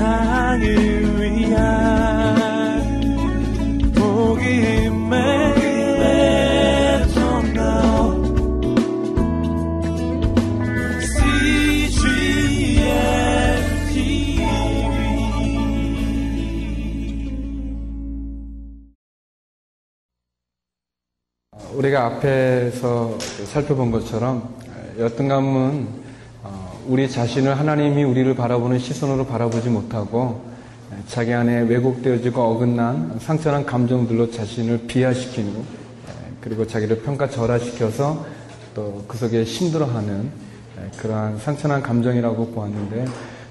세상을 위한 복음의 우리가 앞에서 살펴본 것처럼 어, 우리 자신을 하나님이 우리를 바라보는 시선으로 바라보지 못하고 자기 안에 왜곡되어지고 어긋난 상처난 감정들로 자신을 비하시키고 그리고 자기를 평가절하시켜서 또 그 속에 힘들어하는 그러한 상처난 감정이라고 보았는데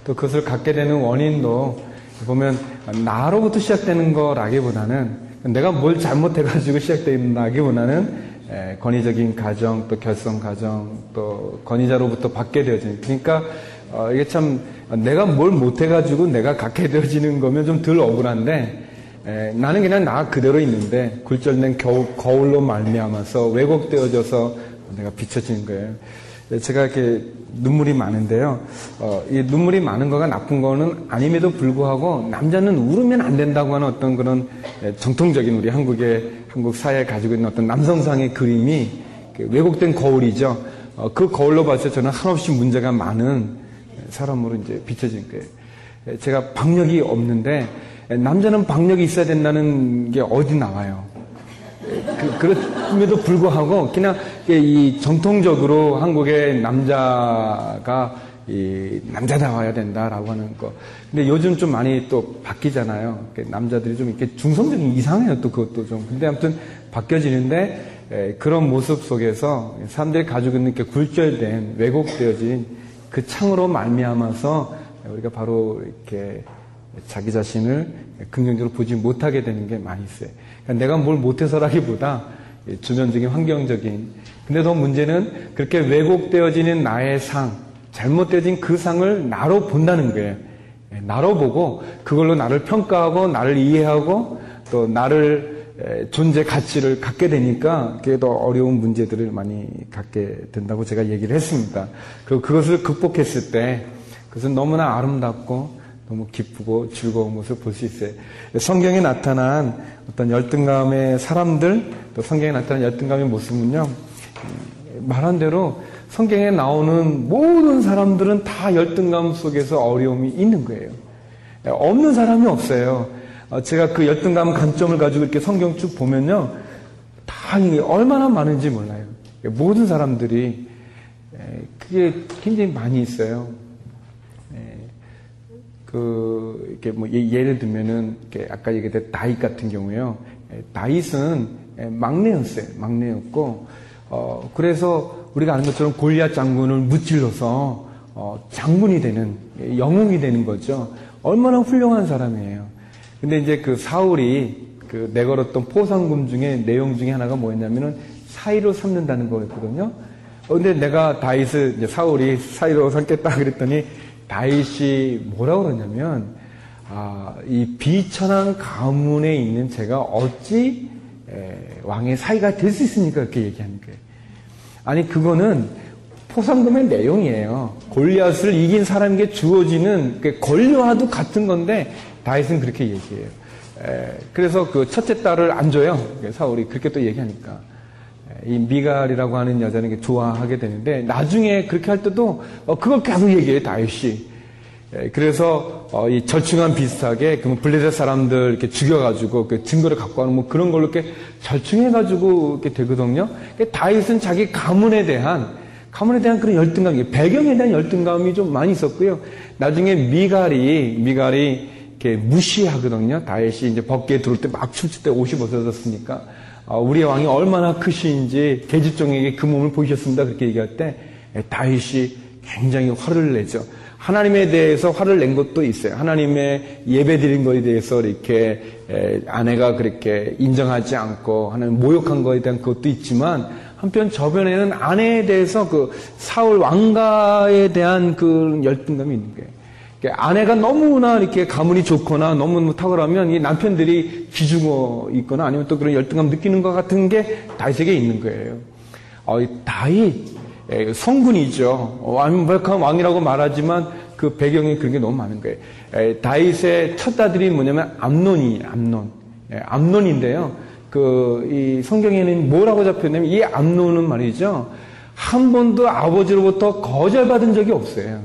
또 그것을 갖게 되는 원인도 보면 나로부터 시작되는 거라기보다는 내가 뭘 잘못해가지고 시작된다기보다는 권위적인 가정, 또 결성 가정, 또 권위자로부터 받게 되어지는. 그러니까 어, 이게 참 내가 뭘 못해가지고 내가 갖게 되어지는 거면 좀 덜 억울한데 에, 나는 그냥 나 그대로 있는데 굴절된 겨우, 거울로 말미암아서 왜곡되어져서 내가 비춰지는 거예요. 제가 이렇게 눈물이 많은데요. 어, 이 눈물이 많은 거가 나쁜 거는 아님에도 불구하고 남자는 울으면 안 된다고 하는 어떤 그런 예, 정통적인 우리 한국의 한국 사회에 가지고 있는 어떤 남성상의 그림이 그 왜곡된 거울이죠. 어, 그 거울로 봤을 때 저는 한없이 문제가 많은 사람으로 이제 비춰진. 예, 제가 박력이 없는데 예, 남자는 박력이 있어야 된다는 게 어디 나와요? 그, 그럼에도 불구하고 그냥 이 정통적으로 한국의 남자가 이 남자다워야 된다라고 하는 거. 근데 요즘 좀 많이 또 바뀌잖아요. 남자들이 좀 이렇게 중성적인 이상해요. 또 그것도 좀. 근데 아무튼 바뀌어지는데 에, 그런 모습 속에서 사람들이 가지고 있는 이렇게 굴절된 왜곡되어진 그 창으로 말미암아서 우리가 바로 이렇게 자기 자신을 긍정적으로 보지 못하게 되는 게 많이 있어요. 그러니까 내가 뭘 못해서라기보다 주변적인 환경적인 근데 더 문제는 그렇게 왜곡되어지는 나의 상, 잘못되어진 그 상을 나로 본다는 거예요. 예, 나로 보고 그걸로 나를 평가하고 나를 이해하고 또 나를 존재 가치를 갖게 되니까 그게 더 어려운 문제들을 많이 갖게 된다고 제가 얘기를 했습니다. 그리고 그것을 극복했을 때 그것은 너무나 아름답고 너무 기쁘고 즐거운 모습을 볼 수 있어요. 성경에 나타난 어떤 열등감의 사람들, 또 성경에 나타난 열등감의 모습은요, 말한 대로 성경에 나오는 모든 사람들은 다 열등감 속에서 어려움이 있는 거예요. 없는 사람이 없어요. 어, 제가 그 열등감 관점을 가지고 이렇게 성경 쭉 보면요, 다 얼마나 많은지 몰라요. 모든 사람들이 그게 굉장히 많이 있어요. 그, 이렇게 뭐, 예, 예를 들면은, 아까 얘기했던 다윗 같은 경우에요. 다윗은 막내였어요. 막내였고, 어, 그래서 우리가 아는 것처럼 골리앗 장군을 무찔러서, 어, 장군이 되는, 영웅이 되는 거죠. 얼마나 훌륭한 사람이에요. 근데 이제 그 사울이 그 내걸었던 포상금 중에 내용 중에 하나가 뭐였냐면은 사이로 삼는다는 거였거든요. 어, 근데 내가 다윗을, 사울이 사이로 삼겠다 그랬더니 다윗이 뭐라고 그러냐면 아, 이 비천한 가문에 있는 제가 어찌 에, 왕의 사이가 될 수 있습니까? 그렇게 얘기하는 거예요. 아니 그거는 포상금의 내용이에요. 골리앗을 이긴 사람에게 주어지는 권료와도 같은 건데 다윗은 그렇게 얘기해요. 에, 그래서 그 첫째 딸을 안 줘요. 사울이 그렇게 또 얘기하니까. 이 미갈이라고 하는 여자는 좋아하게 되는데 나중에 그렇게 할 때도 어, 그걸 계속 얘기해요 다윗이. 예, 그래서 어, 이 절충안 비슷하게 블레셋 사람들 이렇게 죽여가지고 그 증거를 갖고 하는 뭐 그런 걸로 이렇게 절충해가지고 이렇게 되거든요. 다윗은 자기 가문에 대한 가문에 대한 그런 열등감, 배경에 대한 열등감이 좀 많이 있었고요. 나중에 미갈이 미갈이 이렇게 무시하거든요. 다윗이 이제 법계에 들어올 때 막 춤출 때 옷이 벗어졌으니까 어, 우리의 왕이 얼마나 크신지 계집종에게 그 몸을 보이셨습니다. 그렇게 얘기할 때 다윗이 굉장히 화를 내죠. 하나님에 대해서 화를 낸 것도 있어요. 하나님의 예배 드린 것에 대해서 이렇게 아내가 그렇게 인정하지 않고 하나님 모욕한 것에 대한 것도 있지만 한편 저변에는 아내에 대해서 그 사울 왕가에 대한 그 열등감이 있는 거예요. 아내가 너무나 이렇게 가문이 좋거나 너무 탁월하면 이 남편들이 기죽어 있거나 아니면 또 그런 열등감 느끼는 것 같은 게 다윗에게 있는 거예요. 어, 다윗 성군이죠. 완벽한 왕이라고 말하지만 그 배경이 그런 게 너무 많은 거예요. 에, 다윗의 첫 아들이 뭐냐면 암논이 암논. 예, 암논인데요. 그 이 성경에는 뭐라고 잡혔냐면 이 암논은 말이죠. 한 번도 아버지로부터 거절받은 적이 없어요.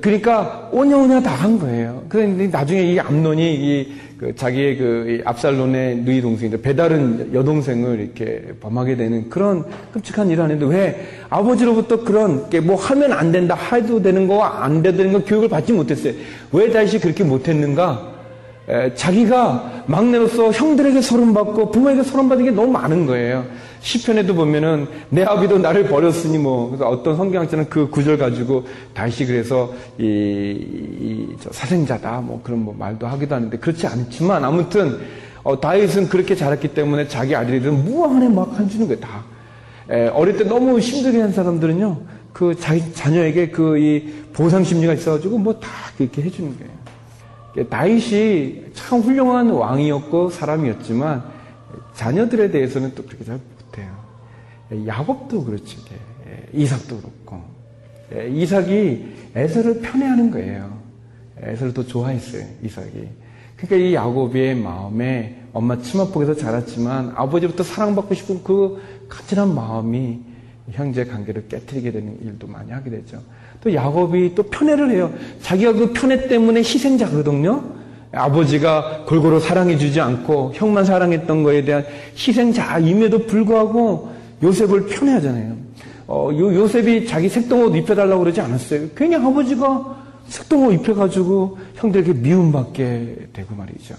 그러니까 오냐오냐 다 한 거예요. 그런데 나중에 이 암론이 이 그 자기의 그 압살론의 누이 동생인데 배다른 여동생을 이렇게 범하게 되는 그런 끔찍한 일을 하는데 왜 아버지로부터 그런 뭐 하면 안 된다 해도 되는 거안 되는 거 교육을 받지 못했어요. 왜 다시 그렇게 못했는가? 에, 자기가 막내로서 형들에게 소름 받고 부모에게 소름 받은 게 너무 많은 거예요. 시편에도 보면은 내 아비도 나를 버렸으니 뭐 그래서 어떤 성경학자는 그 구절 가지고 다시 그래서 이, 이 사생자다 뭐 그런 뭐 말도 하기도 하는데 그렇지 않지만 아무튼 어, 다윗은 그렇게 자랐기 때문에 자기 아들들은 무한에 막 해주는 거예요 다. 에, 어릴 때 너무 힘들게 한 사람들은요 그 자기 자녀에게 그 이 보상 심리가 있어가지고 뭐 다 그렇게 해주는 거예요. 다윗이 참 훌륭한 왕이었고 사람이었지만 자녀들에 대해서는 또 그렇게 잘 야곱도 그렇지. 예, 이삭도 그렇고. 예, 이삭이 에서를 편애하는 거예요. 에서를 더 좋아했어요, 이삭이. 그러니까 이 야곱의 마음에 엄마 치마폭에서 자랐지만 아버지부터 사랑받고 싶은 그 간절한 마음이 형제 관계를 깨뜨리게 되는 일도 많이 하게 되죠. 또 야곱이 또 편애를 해요. 자기가 그 편애 때문에 희생자거든요. 아버지가 골고루 사랑해주지 않고 형만 사랑했던 거에 대한 희생자임에도 불구하고 요셉을 편애하잖아요. 어, 요, 요셉이 자기 색동옷 입혀달라고 그러지 않았어요. 괜히 아버지가 색동옷 입혀가지고 형들에게 미움받게 되고 말이죠.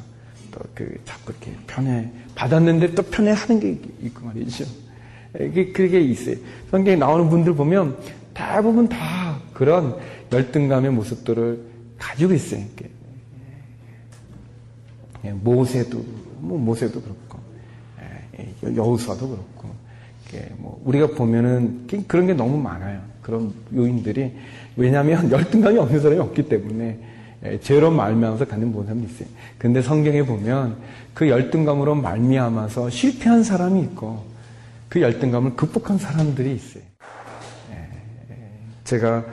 또 그 자꾸 이렇게 편애 받았는데 또 편애하는 게 있고 말이죠. 이게 그게 있어요. 성경에 나오는 분들 보면 대부분 다 그런 열등감의 모습들을 가지고 있어요. 예, 모세도 뭐 모세도 그렇고 예, 여우수아도 그렇고 뭐 우리가 보면은 그런 게 너무 많아요. 그런 요인들이 왜냐하면 열등감이 없는 사람이 없기 때문에 예, 죄로 말미암아서 갖는 모든 사람이 있어요. 근데 성경에 보면 그 열등감으로 말미암아서 실패한 사람이 있고 그 열등감을 극복한 사람들이 있어요. 제가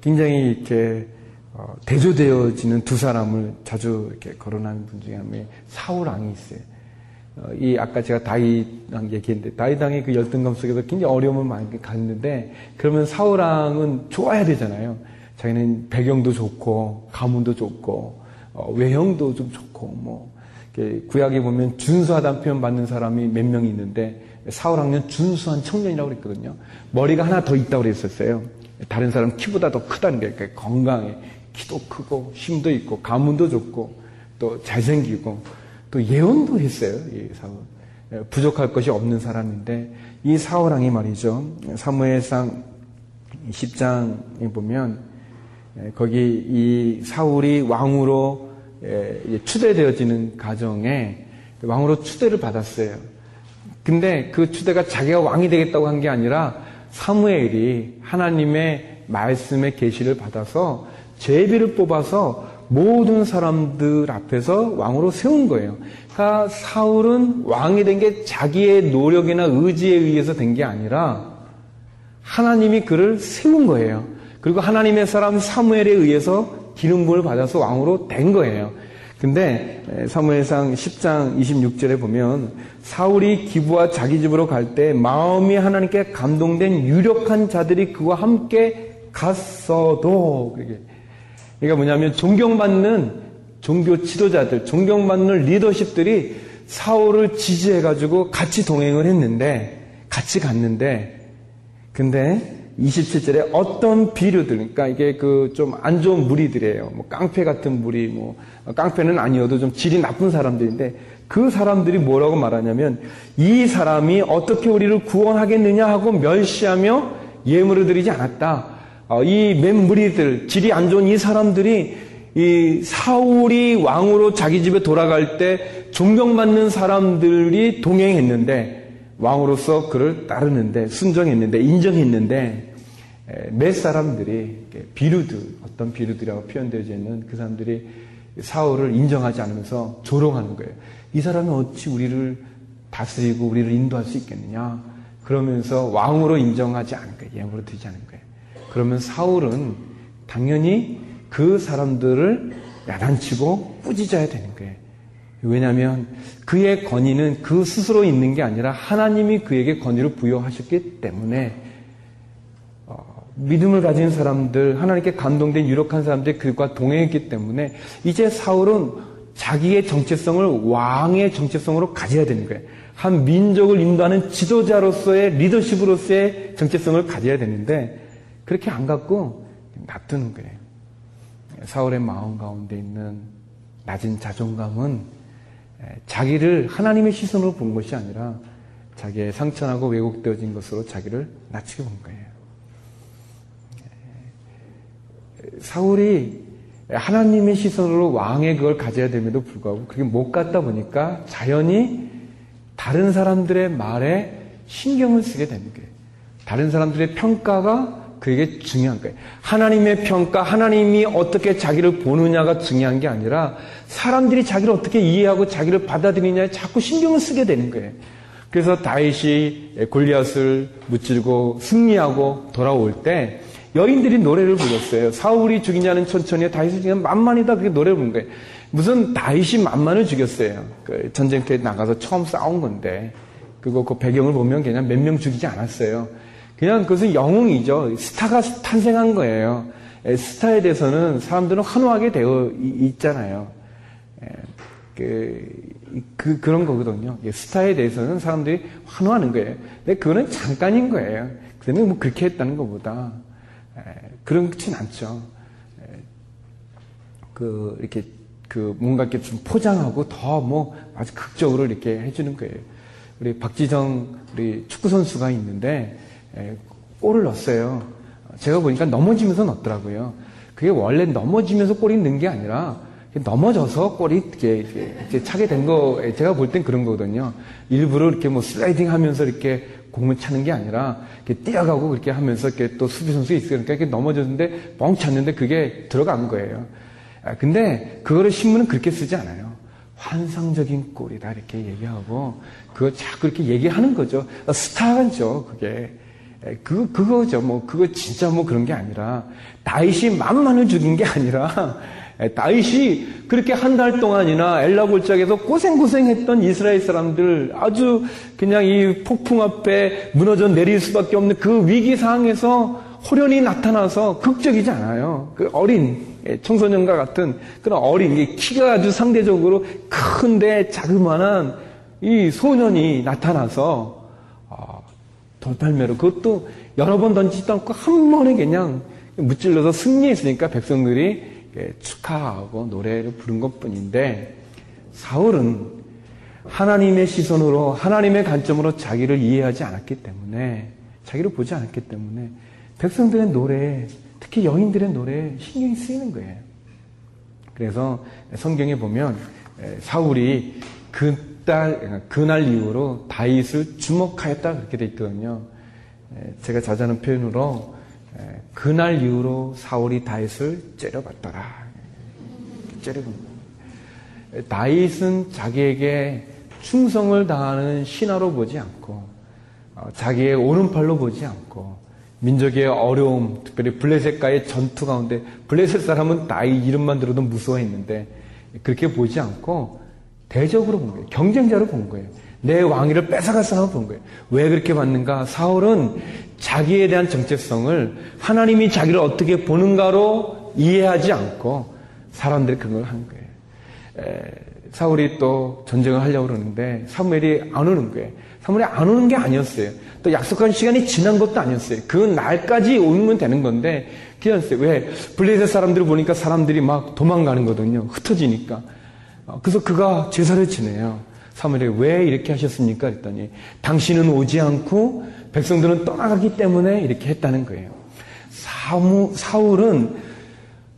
굉장히 이렇게 어, 대조되어지는 두 사람을 자주 이렇게 거론하는 분 중에 한 명이 사울 왕이 있어요. 어, 이 아까 제가 다윗왕 얘기했는데 다윗왕의 그 열등감 속에서 굉장히 어려움을 많이 갔는데 그러면 사울 왕은 좋아야 되잖아요. 자기는 배경도 좋고 가문도 좋고 어, 외형도 좀 좋고 뭐 구약에 보면 준수하다는 표현 받는 사람이 몇 명 있는데 사울 왕은 준수한 청년이라고 그랬거든요. 머리가 하나 더 있다고 그랬었어요. 다른 사람 키보다 더 크다는 게 그러니까 건강해. 키도 크고 힘도 있고 가문도 좋고 또 잘생기고 또 예언도 했어요. 이 사울. 예, 부족할 것이 없는 사람인데 이 사울 왕이 말이죠. 사무엘상 10장에 보면 예, 거기 이 사울이 왕으로 예, 추대되어지는 가정에 왕으로 추대를 받았어요. 근데 그 추대가 자기가 왕이 되겠다고 한 게 아니라 사무엘이 하나님의 말씀의 계시를 받아서 제비를 뽑아서 모든 사람들 앞에서 왕으로 세운 거예요. 그러니까 사울은 왕이 된 게 자기의 노력이나 의지에 의해서 된 게 아니라 하나님이 그를 세운 거예요. 그리고 하나님의 사람 사무엘에 의해서 기름부을 받아서 왕으로 된 거예요. 근데 사무엘상 10장 26절에 보면 사울이 기부와 자기 집으로 갈 때 마음이 하나님께 감동된 유력한 자들이 그와 함께 갔어도 그게 그러니까 뭐냐면 존경받는 종교 지도자들, 존경받는 리더십들이 사울을 지지해가지고 같이 동행을 했는데, 같이 갔는데, 근데 27절에 어떤 비류들, 그러니까 이게 그 좀 안 좋은 무리들이에요. 뭐 깡패 같은 무리, 뭐 깡패는 아니어도 좀 질이 나쁜 사람들인데 그 사람들이 뭐라고 말하냐면 이 사람이 어떻게 우리를 구원하겠느냐 하고 멸시하며 예물을 드리지 않았다. 어, 이맨 무리들, 질이 안 좋은 이 사람들이 이 사울이 왕으로 자기 집에 돌아갈 때 존경받는 사람들이 동행했는데 왕으로서 그를 따르는데 순종했는데 인정했는데 몇 사람들이 비루드 어떤 비루드라고 표현되어져 있는 그 사람들이 사울을 인정하지 않으면서 조롱하는 거예요. 이 사람이 어찌 우리를 다스리고 우리를 인도할 수 있겠느냐? 그러면서 왕으로 인정하지 않은 거예요. 예물로 드리지 않은 거예요. 그러면 사울은 당연히 그 사람들을 야단치고 꾸짖어야 되는 거예요. 왜냐하면 그의 권위는 그 스스로 있는 게 아니라 하나님이 그에게 권위를 부여하셨기 때문에 어, 믿음을 가진 사람들, 하나님께 감동된 유력한 사람들이 그와 동행했기 때문에 이제 사울은 자기의 정체성을 왕의 정체성으로 가져야 되는 거예요. 한 민족을 인도하는 지도자로서의 리더십으로서의 정체성을 가져야 되는데 그렇게 안 갖고 놔두는 거예요. 사울의 마음 가운데 있는 낮은 자존감은 자기를 하나님의 시선으로 본 것이 아니라 자기의 상처나고 왜곡되어진 것으로 자기를 낮추게 본 거예요. 사울이 하나님의 시선으로 왕의 그걸 가져야 됨에도 불구하고 그게 못 갖다 보니까 자연히 다른 사람들의 말에 신경을 쓰게 되는 거예요. 다른 사람들의 평가가 그게 중요한 거예요. 하나님의 평가, 하나님이 어떻게 자기를 보느냐가 중요한 게 아니라 사람들이 자기를 어떻게 이해하고 자기를 받아들이냐에 자꾸 신경을 쓰게 되는 거예요. 그래서 다윗이 골리앗을 무찌르고 승리하고 돌아올 때 여인들이 노래를 불렀어요. 사울이 죽이냐는 천천히 다윗을 죽이면 만만이다 그렇게 노래를 부른 거예요. 무슨 다윗이 만만을 죽였어요. 그 전쟁터에 나가서 처음 싸운 건데 그거 그 배경을 보면 그냥 몇 명 죽이지 않았어요. 그냥 그것은 영웅이죠. 스타가 탄생한 거예요. 스타에 대해서는 사람들은 환호하게 되어 있잖아요. 그, 그, 그런 거거든요. 스타에 대해서는 사람들이 환호하는 거예요. 근데 그거는 잠깐인 거예요. 그 다음에 뭐 그렇게 했다는 것보다, 그렇진 않죠. 그, 이렇게, 그, 뭔가 이렇게 좀 포장하고 더 뭐 아주 극적으로 이렇게 해주는 거예요. 우리 박지정, 우리 축구선수가 있는데, 예, 골을 넣었어요. 제가 보니까 넘어지면서 넣었더라고요. 그게 원래 넘어지면서 골이 넣은 게 아니라 넘어져서 골이 이렇게, 이렇게 차게 된 거, 제가 볼 땐 그런 거거든요. 일부러 이렇게 뭐 슬라이딩 하면서 이렇게 공을 차는 게 아니라 이렇게 뛰어가고 그렇게 하면서 이렇게 또 수비 선수가 있으니까 이렇게 넘어졌는데 뻥 찼는데 그게 들어간 거예요. 아, 근데 그거를 신문은 그렇게 쓰지 않아요. 환상적인 골이다 이렇게 얘기하고 그거 자꾸 이렇게 얘기하는 거죠. 스타죠 그게. 그, 그거죠. 뭐, 그거 진짜 뭐 그런 게 아니라, 다윗이 만만을 죽인 게 아니라, 다윗이 그렇게 한 달 동안이나 엘라 골짜기에서 고생고생했던 이스라엘 사람들 아주 그냥 이 폭풍 앞에 무너져 내릴 수밖에 없는 그 위기 상황에서 호련히 나타나서 극적이지 않아요. 그 어린 예, 청소년과 같은 그런 어린 키가 아주 상대적으로 큰데 자그마한 이 소년이 나타나서 돌팔매로 그것도 여러 번 던지지도 않고 한 번에 그냥 무찔러서 승리했으니까 백성들이 축하하고 노래를 부른 것 뿐인데 사울은 하나님의 시선으로 하나님의 관점으로 자기를 이해하지 않았기 때문에 자기를 보지 않았기 때문에 백성들의 노래 특히 여인들의 노래에 신경이 쓰이는 거예요. 그래서 성경에 보면 사울이 그 그날, 그날 이후로 다윗을 주목하였다 그렇게 돼 있거든요. 제가 자주 하는 표현으로 그날 이후로 사울이 다윗을 째려봤더라. 째려본 다윗은 자기에게 충성을 다하는 신하로 보지 않고 어, 자기의 오른팔로 보지 않고 민족의 어려움, 특별히 블레셋과의 전투 가운데 블레셋 사람은 다윗 이름만 들어도 무서워했는데 그렇게 보지 않고 대적으로 본 거예요. 경쟁자로 본 거예요. 내 왕위를 뺏어갈 사람을 본 거예요. 왜 그렇게 봤는가? 사울은 자기에 대한 정체성을 하나님이 자기를 어떻게 보는가로 이해하지 않고 사람들이 그걸 하는 거예요. 에, 사울이 또 전쟁을 하려고 그러는데 사무엘이 안 오는 거예요. 사무엘이 안 오는 게 아니었어요. 또 약속한 시간이 지난 것도 아니었어요. 그 날까지 오면 되는 건데 그랬어요. 왜? 블레셋 사람들을 보니까 사람들이 막 도망가는 거거든요. 흩어지니까. 어, 그래서 그가 제사를 지내요. 사무엘이 왜 이렇게 하셨습니까? 그랬더니 당신은 오지 않고 백성들은 떠나가기 때문에 이렇게 했다는 거예요. 사무, 사울은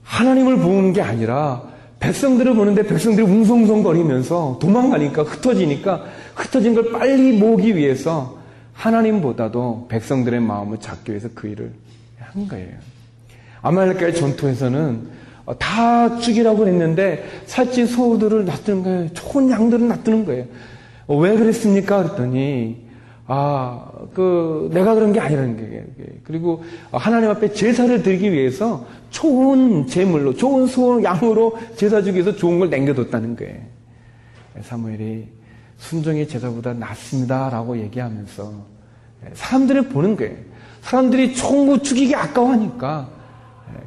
하나님을 보는 게 아니라 백성들을 보는데 백성들이 웅성웅성거리면서 도망가니까 흩어지니까 흩어진 걸 빨리 모으기 위해서 하나님보다도 백성들의 마음을 잡기 위해서 그 일을 한 거예요. 아말렉과의 전투에서는 어, 다 죽이라고 했는데 살찐 소들을 놔두는 거예요. 좋은 양들을 놔두는 거예요. 어, 왜 그랬습니까? 그랬더니 아, 그 내가 그런 게 아니라는 게 그리고 하나님 앞에 제사를 드리기 위해서 좋은 제물로, 좋은 소, 양으로 제사 주기 위해서 좋은 걸 남겨뒀다는 거예요. 사무엘이 순종의 제사보다 낫습니다라고 얘기하면서 사람들이 보는 거예요. 사람들이 거 죽이기 아까워하니까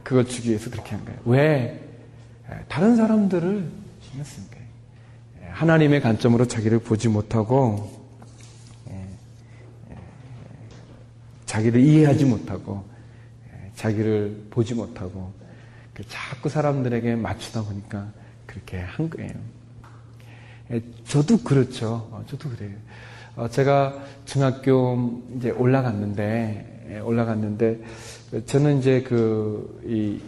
그걸 주기 위해서 그렇게 한 거예요. 왜? 다른 사람들을 신경 쓴 거예요. 하나님의 관점으로 자기를 보지 못하고 자기를 이해하지 못하고 자기를 보지 못하고 그 자꾸 사람들에게 맞추다 보니까 그렇게 한 거예요. 저도 그렇죠. 어, 저도 그래요. 어, 제가 중학교 이제 올라갔는데 올라갔는데 저는 이제 그 이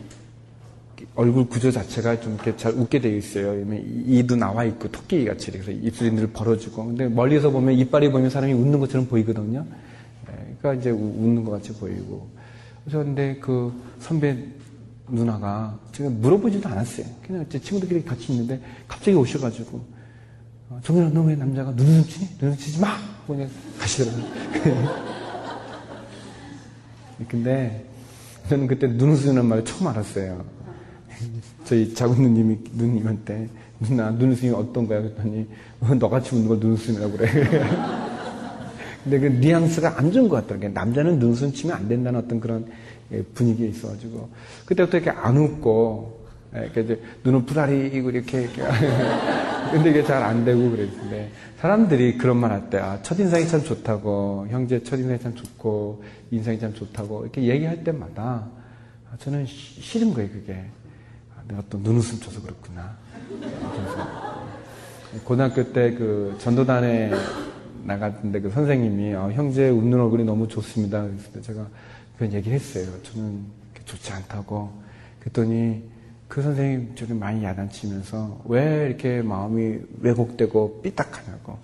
얼굴 구조 자체가 좀 이렇게 잘 웃게 되어 있어요. 이도 나와 있고 토끼 같이 그래서 입술이 늘 벌어지고 근데 멀리서 보면 이빨이 보면 사람이 웃는 것처럼 보이거든요. 그러니까 이제 웃는 것 같이 보이고 그런데 그 선배 누나가 제가 물어보지도 않았어요. 그냥 제 친구들끼리 같이 있는데 갑자기 오셔가지고 어, 정현아 너왜 남자가 눈웃음 치니? 눈웃음 치지 마! 그냥 가시더라고요. 근데 저는 그때 눈웃음이라는 말을 처음 알았어요. 저희 작은 누님이 누님한테 누나 눈웃음이 어떤 거야? 그랬더니 어, 너같이 웃는 걸 눈웃음이라고 그래. 근데 그 뉘앙스가 안 좋은 것 같더라고요. 남자는 눈웃음 치면 안 된다는 어떤 그런 예, 분위기에 있어가지고 그때부터 이렇게 안 웃고 이렇게 이제 눈을 부라리고 이렇게, 이렇게. 근데 이게 잘 안 되고 그랬는데 사람들이 그런 말 할 때, 아, 첫인상이 참 좋다고, 형제 첫인상이 참 좋고, 인상이 참 좋다고, 이렇게 얘기할 때마다 아, 저는 시, 싫은 거예요, 그게. 아, 내가 또 눈웃음 쳐서 그렇구나. 고등학교 때 그 전도단에 나갔는데 그 선생님이 어, 형제 웃는 얼굴이 너무 좋습니다. 그래서 제가 그런 얘기를 했어요. 저는 좋지 않다고. 그랬더니 그 선생님 저를 많이 야단치면서 왜 이렇게 마음이 왜곡되고 삐딱하냐고.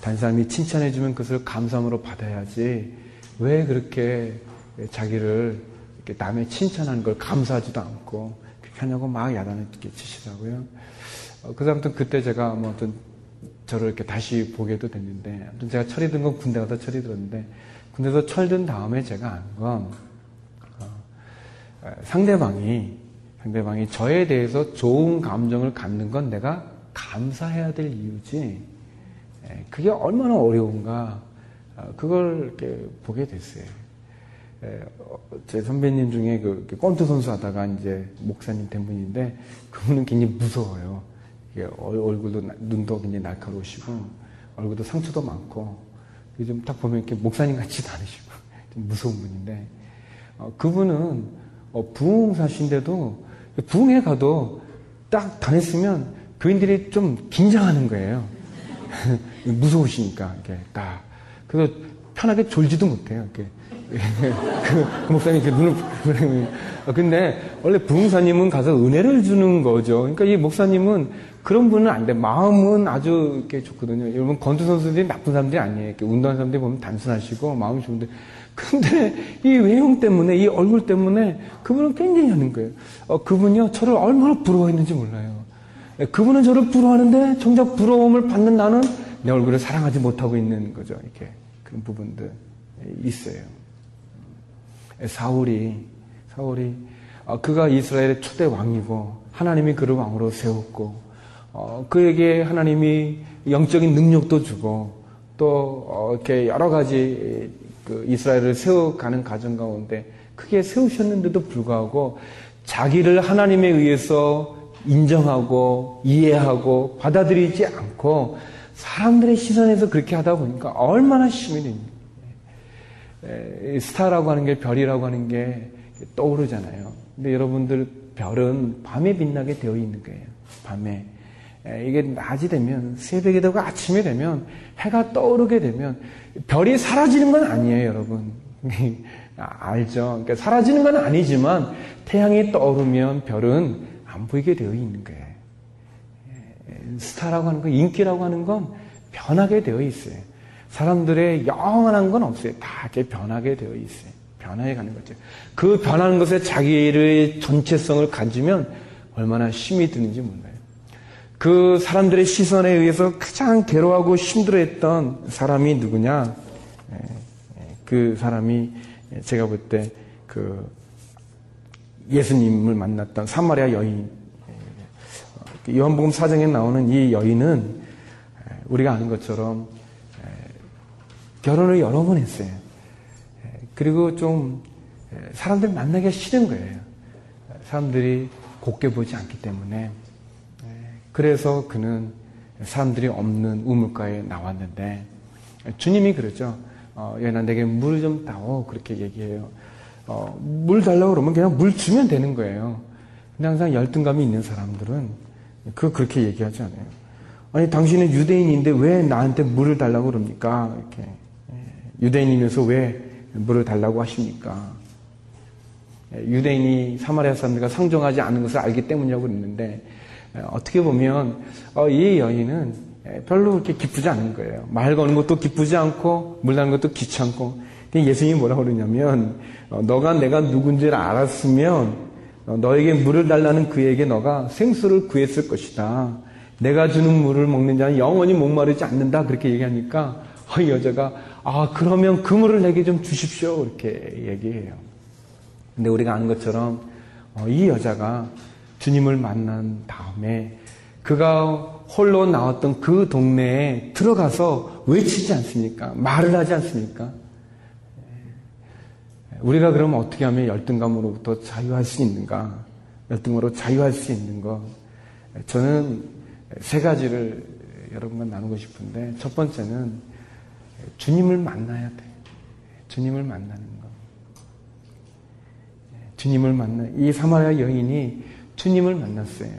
다른 사람이 칭찬해주면 그것을 감사함으로 받아야지 왜 그렇게 자기를 이렇게 남의 칭찬하는 걸 감사하지도 않고 그렇게 하냐고 막 야단을 치시더라고요. 어, 그 사람은 그때 제가 뭐 어떤 저를 이렇게 다시 보게도 됐는데 아무튼 제가 철이 든 건 군대 가서 철이 들었는데 군대에서 철든 다음에 제가 안건 어, 상대방이 상대방이 저에 대해서 좋은 감정을 갖는 건 내가 감사해야 될 이유지. 예, 그게 얼마나 어려운가. 어, 그걸 이렇게 보게 됐어요. 예, 어, 제 선배님 중에 그 권투 선수 하다가 이제 목사님 된 분인데 그분은 굉장히 무서워요. 얼굴도 눈도 굉장히 날카로우시고 얼굴도 상처도 많고 좀딱 보면 이렇게 목사님 같지도 않으시고 좀 무서운 분인데 어, 그분은 부흥사신데도 부흥회 가도 딱 다녔으면 교인들이 좀 긴장하는 거예요. 무서우시니까, 이렇게 딱. 그래서 편하게 졸지도 못해요, 이렇게. 그, 그 목사님 이렇게 눈을, 아, 근데 원래 부흥사님은 가서 은혜를 주는 거죠. 그러니까 이 목사님은 그런 분은 안 돼. 마음은 아주 이렇게 좋거든요. 여러분, 권투 선수들이 나쁜 사람들이 아니에요. 이렇게 운동하는 사람들이 보면 단순하시고 마음이 좋은데 근데 이 외형 때문에, 이 얼굴 때문에 그분은 굉장히 하는 거예요. 어, 그분이요, 저를 얼마나 부러워했는지 몰라요. 예, 그분은 저를 부러워하는데 정작 부러움을 받는 나는 내 얼굴을 사랑하지 못하고 있는 거죠. 이렇게 그런 부분들 있어요. 예, 사울이 사울이 어, 그가 이스라엘의 초대 왕이고 하나님이 그를 왕으로 세웠고 어, 그에게 하나님이 영적인 능력도 주고 또 이렇게 여러 가지 그 이스라엘을 세워가는 과정 가운데 크게 세우셨는데도 불구하고 자기를 하나님에 의해서 인정하고 이해하고 받아들이지 않고 사람들의 시선에서 그렇게 하다 보니까 얼마나 됩니까? 스타라고 하는 게 별이라고 하는 게 떠오르잖아요. 근데 여러분들 별은 밤에 빛나게 되어 있는 거예요. 밤에. 이게 낮이 되면 새벽이 되고 아침이 되면 해가 떠오르게 되면 별이 사라지는 건 아니에요, 여러분. 알죠? 그러니까 사라지는 건 아니지만 태양이 떠오르면 별은 안 보이게 되어 있는 거예요. 스타라고 하는 건, 인기라고 하는 건 변하게 되어 있어요. 사람들의 영원한 건 없어요. 다 이렇게 변하게 되어 있어요. 변화해 가는 거죠. 그 변하는 것에 자기의 전체성을 가지면 얼마나 힘이 드는지 몰라요. 그 사람들의 시선에 의해서 가장 괴로워하고 힘들어했던 사람이 누구냐? 예, 예, 그 사람이 제가 볼 때 그 예수님을 만났던 사마리아 여인. 요한복음 사정에 나오는 이 여인은 우리가 아는 것처럼 결혼을 여러 번 했어요. 그리고 좀 사람들 만나기가 싫은 거예요. 사람들이 곱게 보지 않기 때문에. 그래서 그는 사람들이 없는 우물가에 나왔는데 주님이 그러죠. 어, 얘나 내게 물 좀 다오 그렇게 얘기해요. 어, 물 달라고 그러면 그냥 물 주면 되는 거예요. 근데 항상 열등감이 있는 사람들은 그 그렇게 얘기하지 않아요. 아니 당신은 유대인인데 왜 나한테 물을 달라고 그럽니까? 이렇게 예, 유대인이면서 왜 물을 달라고 하십니까? 예, 유대인이 사마리아 사람들과 상종하지 않은 것을 알기 때문이라고 그랬는데 예, 어떻게 보면 어, 이 여인은 별로 그렇게 기쁘지 않은 거예요. 말 거는 것도 기쁘지 않고 물 나는 것도 귀찮고 예수님이 뭐라고 그러냐면 어, 너가 내가 누군지를 알았으면 어, 너에게 물을 달라는 그에게 너가 생수를 구했을 것이다. 내가 주는 물을 먹는 자는 영원히 목마르지 않는다. 그렇게 얘기하니까 어, 이 여자가 아 그러면 그 물을 내게 좀 주십시오. 이렇게 얘기해요. 근데 우리가 아는 것처럼 이 여자가 주님을 만난 다음에 그가 홀로 나왔던 그 동네에 들어가서 외치지 않습니까? 말을 하지 않습니까? 우리가 그러면 어떻게 하면 열등감으로부터 자유할 수 있는가? 열등으로 자유할 수 있는 것. 저는 세 가지를 여러분과 나누고 싶은데, 첫 번째는 주님을 만나야 돼. 주님을 만나는 것. 주님을 만나, 이 사마리아 여인이 주님을 만났어요.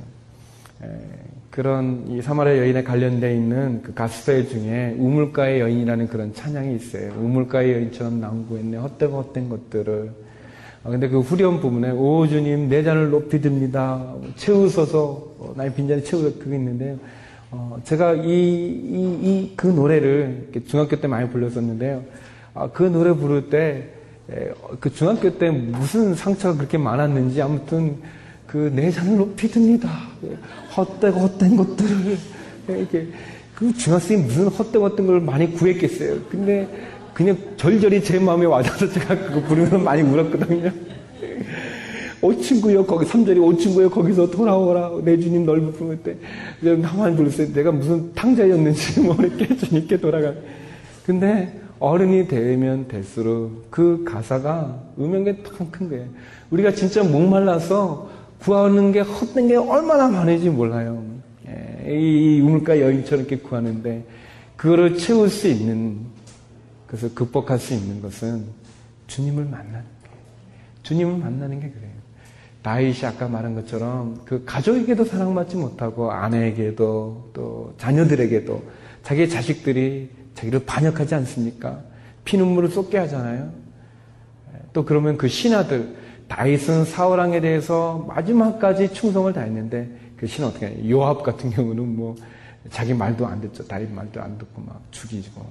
그런 이 사마리아 여인에 관련되어 있는 그 가스펠 중에 우물가의 여인이라는 그런 찬양이 있어요. 우물가의 여인처럼 남구했네 헛되고 헛된 것들을. 아, 근데 그 후렴 부분에 오 주님 내 잔을 높이 듭니다. 채우소서 어, 나의 빈잔을 채우소 그게 있는데요. 어, 제가 이, 이, 이, 그 노래를 중학교 때 많이 불렀었는데요. 아, 그 노래 부를 때, 에, 그 중학교 때 무슨 상처가 그렇게 많았는지 아무튼 그내 잔을 높이 듭니다. 헛되고 헛된 것들을 이렇게 그 중학생이 무슨 헛되고 헛된 걸 많이 구했겠어요. 근데 그냥 절절히 제 마음에 와닿아서 제가 그거 부르면 많이 울었거든요. 오 친구여 거기 3절이 오 친구여 거기서 돌아오라 내 주님 널 부를 때 나만 불렀어요. 내가 무슨 탕자였는지 모르게 주님께 돌아가. 근데 어른이 되면 될수록 그 가사가 음역이 큰 거예요. 우리가 진짜 목말라서 구하는 게 헛된 게 얼마나 많은지 몰라요. 예, 이 우물가 여인처럼 이렇게 구하는데 그거를 채울 수 있는 그래서 극복할 수 있는 것은 주님을 만나는 게 주님을 만나는 게 그래요. 다윗이 아까 말한 것처럼 그 가족에게도 사랑받지 못하고 아내에게도 또 자녀들에게도 자기의 자식들이 자기를 반역하지 않습니까? 피눈물을 쏟게 하잖아요. 또 그러면 그 신하들 다윗은 사울왕에 대해서 마지막까지 충성을 다했는데 그 신은 어떻게 해요? 요압 같은 경우는 뭐 자기 말도 안 듣죠. 다윗 말도 안 듣고 막 죽이고.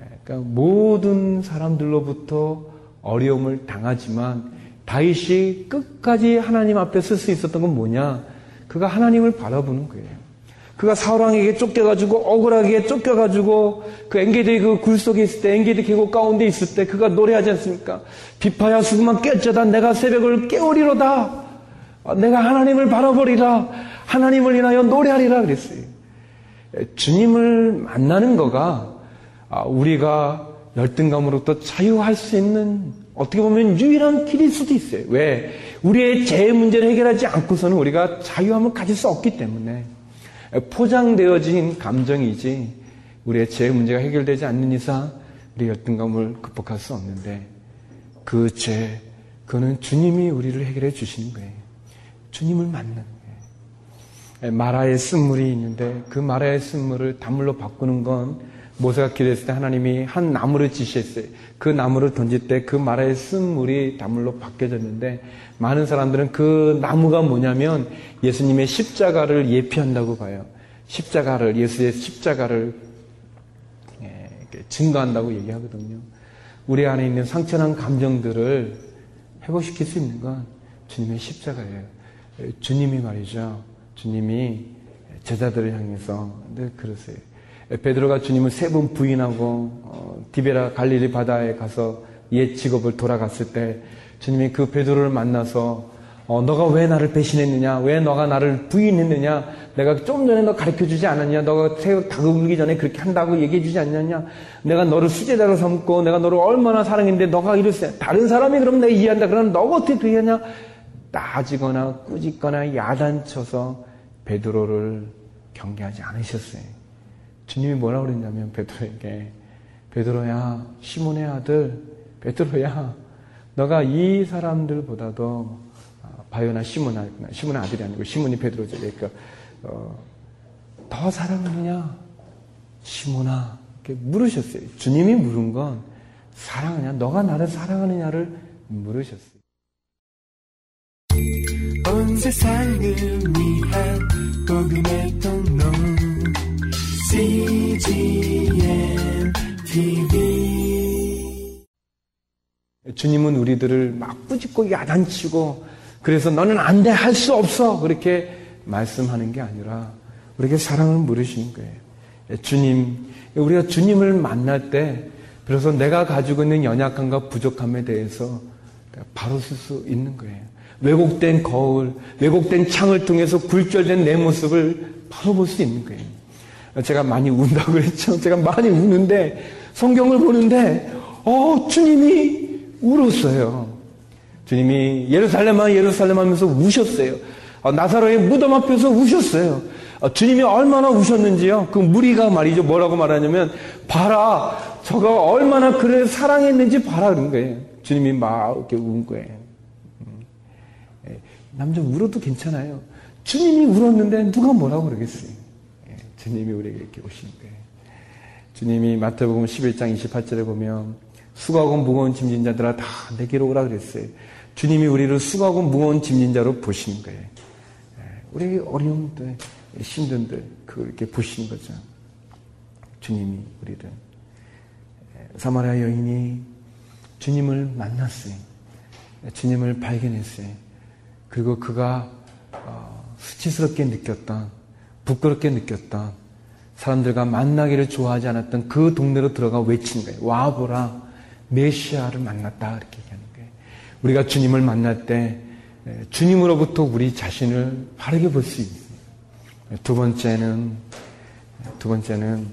예, 그러니까 모든 사람들로부터 어려움을 당하지만 다윗이 끝까지 하나님 앞에 쓸 수 있었던 건 뭐냐? 그가 하나님을 바라보는 거예요. 그가 사울왕에게 쫓겨가지고 억울하게 쫓겨가지고 그 엔게디 그굴 속에 있을 때 엔게디 계곡 가운데 있을 때 그가 노래하지 않습니까? 비파야 수금만 깨져다 내가 새벽을 깨우리로다. 아, 내가 하나님을 바라보리라. 하나님을 인하여 노래하리라 그랬어요. 주님을 만나는 거가 아, 우리가 열등감으로부터 자유할 수 있는 어떻게 보면 유일한 길일 수도 있어요. 왜? 우리의 죄 문제를 해결하지 않고서는 우리가 자유함을 가질 수 없기 때문에. 포장되어진 감정이지 우리의 죄 문제가 해결되지 않는 이상 우리 열등감을 극복할 수 없는데 그 죄, 그거는 주님이 우리를 해결해 주시는 거예요. 주님을 만나는 거예요. 마라의 쓴물이 있는데 그 마라의 쓴물을 단물로 바꾸는 건 모세가 기도했을 때 하나님이 한 나무를 지시했어요. 그 나무를 던질 때 그 마라의 쓴물이 단물로 바뀌어졌는데 많은 사람들은 그 나무가 뭐냐면 예수님의 십자가를 예피한다고 봐요. 십자가를, 예수의 십자가를 예, 증거한다고 얘기하거든요. 우리 안에 있는 상처난 감정들을 회복시킬 수 있는 건 주님의 십자가예요. 주님이 말이죠. 주님이 제자들을 향해서 늘 그러세요. 베드로가 주님을 세 번 부인하고 어, 디베라 갈릴리 바다에 가서 옛 직업을 돌아갔을 때 주님이 그 베드로를 만나서 어, 너가 왜 나를 배신했느냐? 왜 너가 나를 부인했느냐? 내가 좀 전에 너 가르쳐 주지 않았냐? 너가 새벽 다그물기 전에 그렇게 한다고 얘기해 주지 않냐냐? 내가 너를 수제자로 삼고 내가 너를 얼마나 사랑했는데 너가 이랬어. 다른 사람이 그럼 내가 이해한다. 그러면 너가 어떻게 하냐? 따지거나 꾸짖거나 야단쳐서 베드로를 경계하지 않으셨어요. 주님이 뭐라고 그랬냐면 베드로에게 베드로야 시몬의 아들 베드로야 너가 이 사람들보다도 바요나 시몬, 시몬 아들이 아니고 시몬이 베드로죠. 그러니까 어, 더 사랑하느냐? 시몬아 이렇게 물으셨어요. 주님이 물은 건 사랑하냐? 너가 나를 사랑하느냐를 물으셨어요. 온 세상을 위한 복음의 통로 CGM TV 주님은 우리들을 막 꾸짖고 야단치고 그래서 너는 안 돼, 할 수 없어. 그렇게 말씀하는 게 아니라 우리에게 사랑을 물으시는 거예요. 주님, 우리가 주님을 만날 때, 그래서 내가 가지고 있는 연약함과 부족함에 대해서 바로 쓸 수 있는 거예요. 왜곡된 거울, 왜곡된 창을 통해서 굴절된 내 모습을 바로 볼 수 있는 거예요. 제가 많이 운다고 그랬죠. 제가 많이 우는데, 성경을 보는데, 어, 주님이 울었어요. 주님이 예루살렘아 예루살렘 하면서 우셨어요. 어, 나사로의 무덤 앞에서 우셨어요. 어, 주님이 얼마나 우셨는지요. 그 무리가 말이죠. 뭐라고 말하냐면 봐라 저가 얼마나 그를 사랑했는지 봐라 그런 거예요. 주님이 막 이렇게 운 거예요. 음. 예, 남자 울어도 괜찮아요. 주님이 울었는데 누가 뭐라고 그러겠어요. 예, 주님이 우리에게 이렇게 오신 거예요. 주님이 마태복음 11장 28절에 보면 수고하고 무거운 짐진 자들아 다 내게로 오라 그랬어요. 주님이 우리를 수고하고 무거운 짐진 자로 보시는 거예요. 예, 우리 어려움들, 힘든들, 그렇게 보시는 거죠. 주님이 우리를. 예, 사마리아 여인이 주님을 만났어요. 예, 주님을 발견했어요. 그리고 그가 어, 수치스럽게 느꼈던, 부끄럽게 느꼈던, 사람들과 만나기를 좋아하지 않았던 그 동네로 들어가 외친 거예요. 와 보라, 메시아를 만났다. 이렇게 얘기하는 우리가 주님을 만날 때 주님으로부터 우리 자신을 바르게 볼 수 있습니다. 두 번째는 두 번째는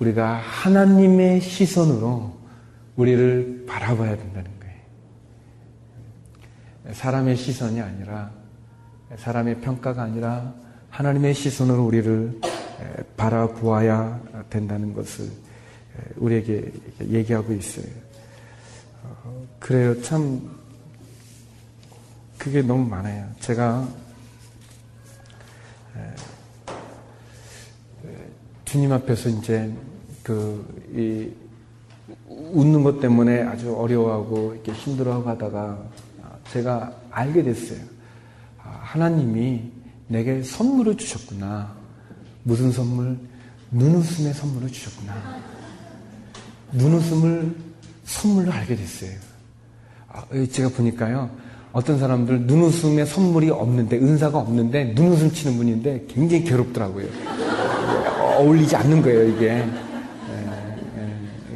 우리가 하나님의 시선으로 우리를 바라봐야 된다는 거예요. 사람의 시선이 아니라 사람의 평가가 아니라 하나님의 시선으로 우리를 바라보아야 된다는 것을 우리에게 얘기하고 있어요. 어, 그래요. 참, 그게 너무 많아요. 제가, 주님 앞에서 이제 그, 이, 웃는 것 때문에 아주 어려워하고 이렇게 힘들어하고 하다가 제가 알게 됐어요. 아, 하나님이 내게 선물을 주셨구나. 무슨 선물? 눈웃음의 선물을 주셨구나. 눈웃음을 선물로 알게 됐어요. 아, 제가 보니까요. 어떤 사람들 눈웃음에 선물이 없는데 은사가 없는데 눈웃음 치는 분인데 굉장히 괴롭더라고요. 어울리지 않는 거예요 이게.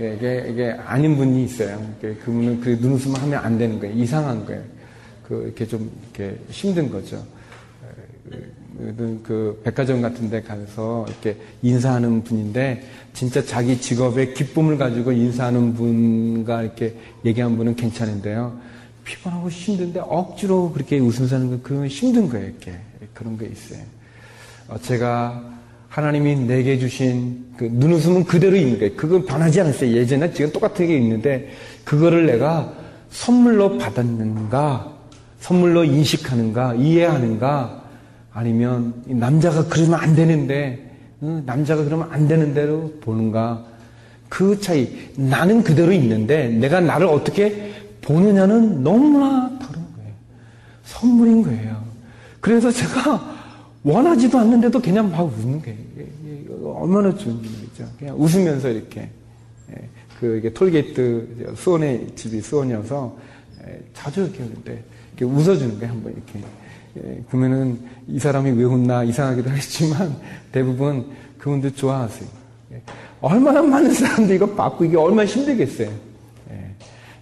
예, 예, 이게, 이게 아닌 분이 있어요. 그분은 그 눈웃음 하면 안 되는 거예요. 이상한 거예요. 그 이렇게 좀 이렇게 힘든 거죠. 그 백화점 같은 데 가서 이렇게 인사하는 분인데 진짜 자기 직업의 기쁨을 가지고 인사하는 분과 이렇게 얘기한 분은 괜찮은데요. 피곤하고 힘든데 억지로 그렇게 웃음 사는 건 그건 힘든 거예요. 이렇게 그런 게 있어요. 어, 제가 하나님이 내게 주신 그 눈웃음은 그대로 있는 거예요. 그건 변하지 않았어요. 예전에 지금 똑같은 게 있는데 그거를 내가 선물로 받았는가, 선물로 인식하는가, 이해하는가, 아니면 남자가 그러면 안 되는데 남자가 그러면 안 되는 대로 보는가 그 차이 나는 그대로 있는데 내가 나를 어떻게 보느냐는 너무나 다른 거예요. 선물인 거예요. 그래서 제가 원하지도 않는데도 그냥 막 웃는 거예요. 얼마나 좋은 일이죠. 그냥 웃으면서 이렇게 예, 그 이게 톨게이트 수원의 집이 수원이어서 예, 자주 이렇게 하는데 이렇게 웃어주는 거예요. 한번 이렇게. 예, 그러면은 이 사람이 왜 웃나 이상하기도 했지만 대부분 그분들 좋아하세요. 얼마나 많은 사람들이 이거 받고 이게 얼마나 힘들겠어요.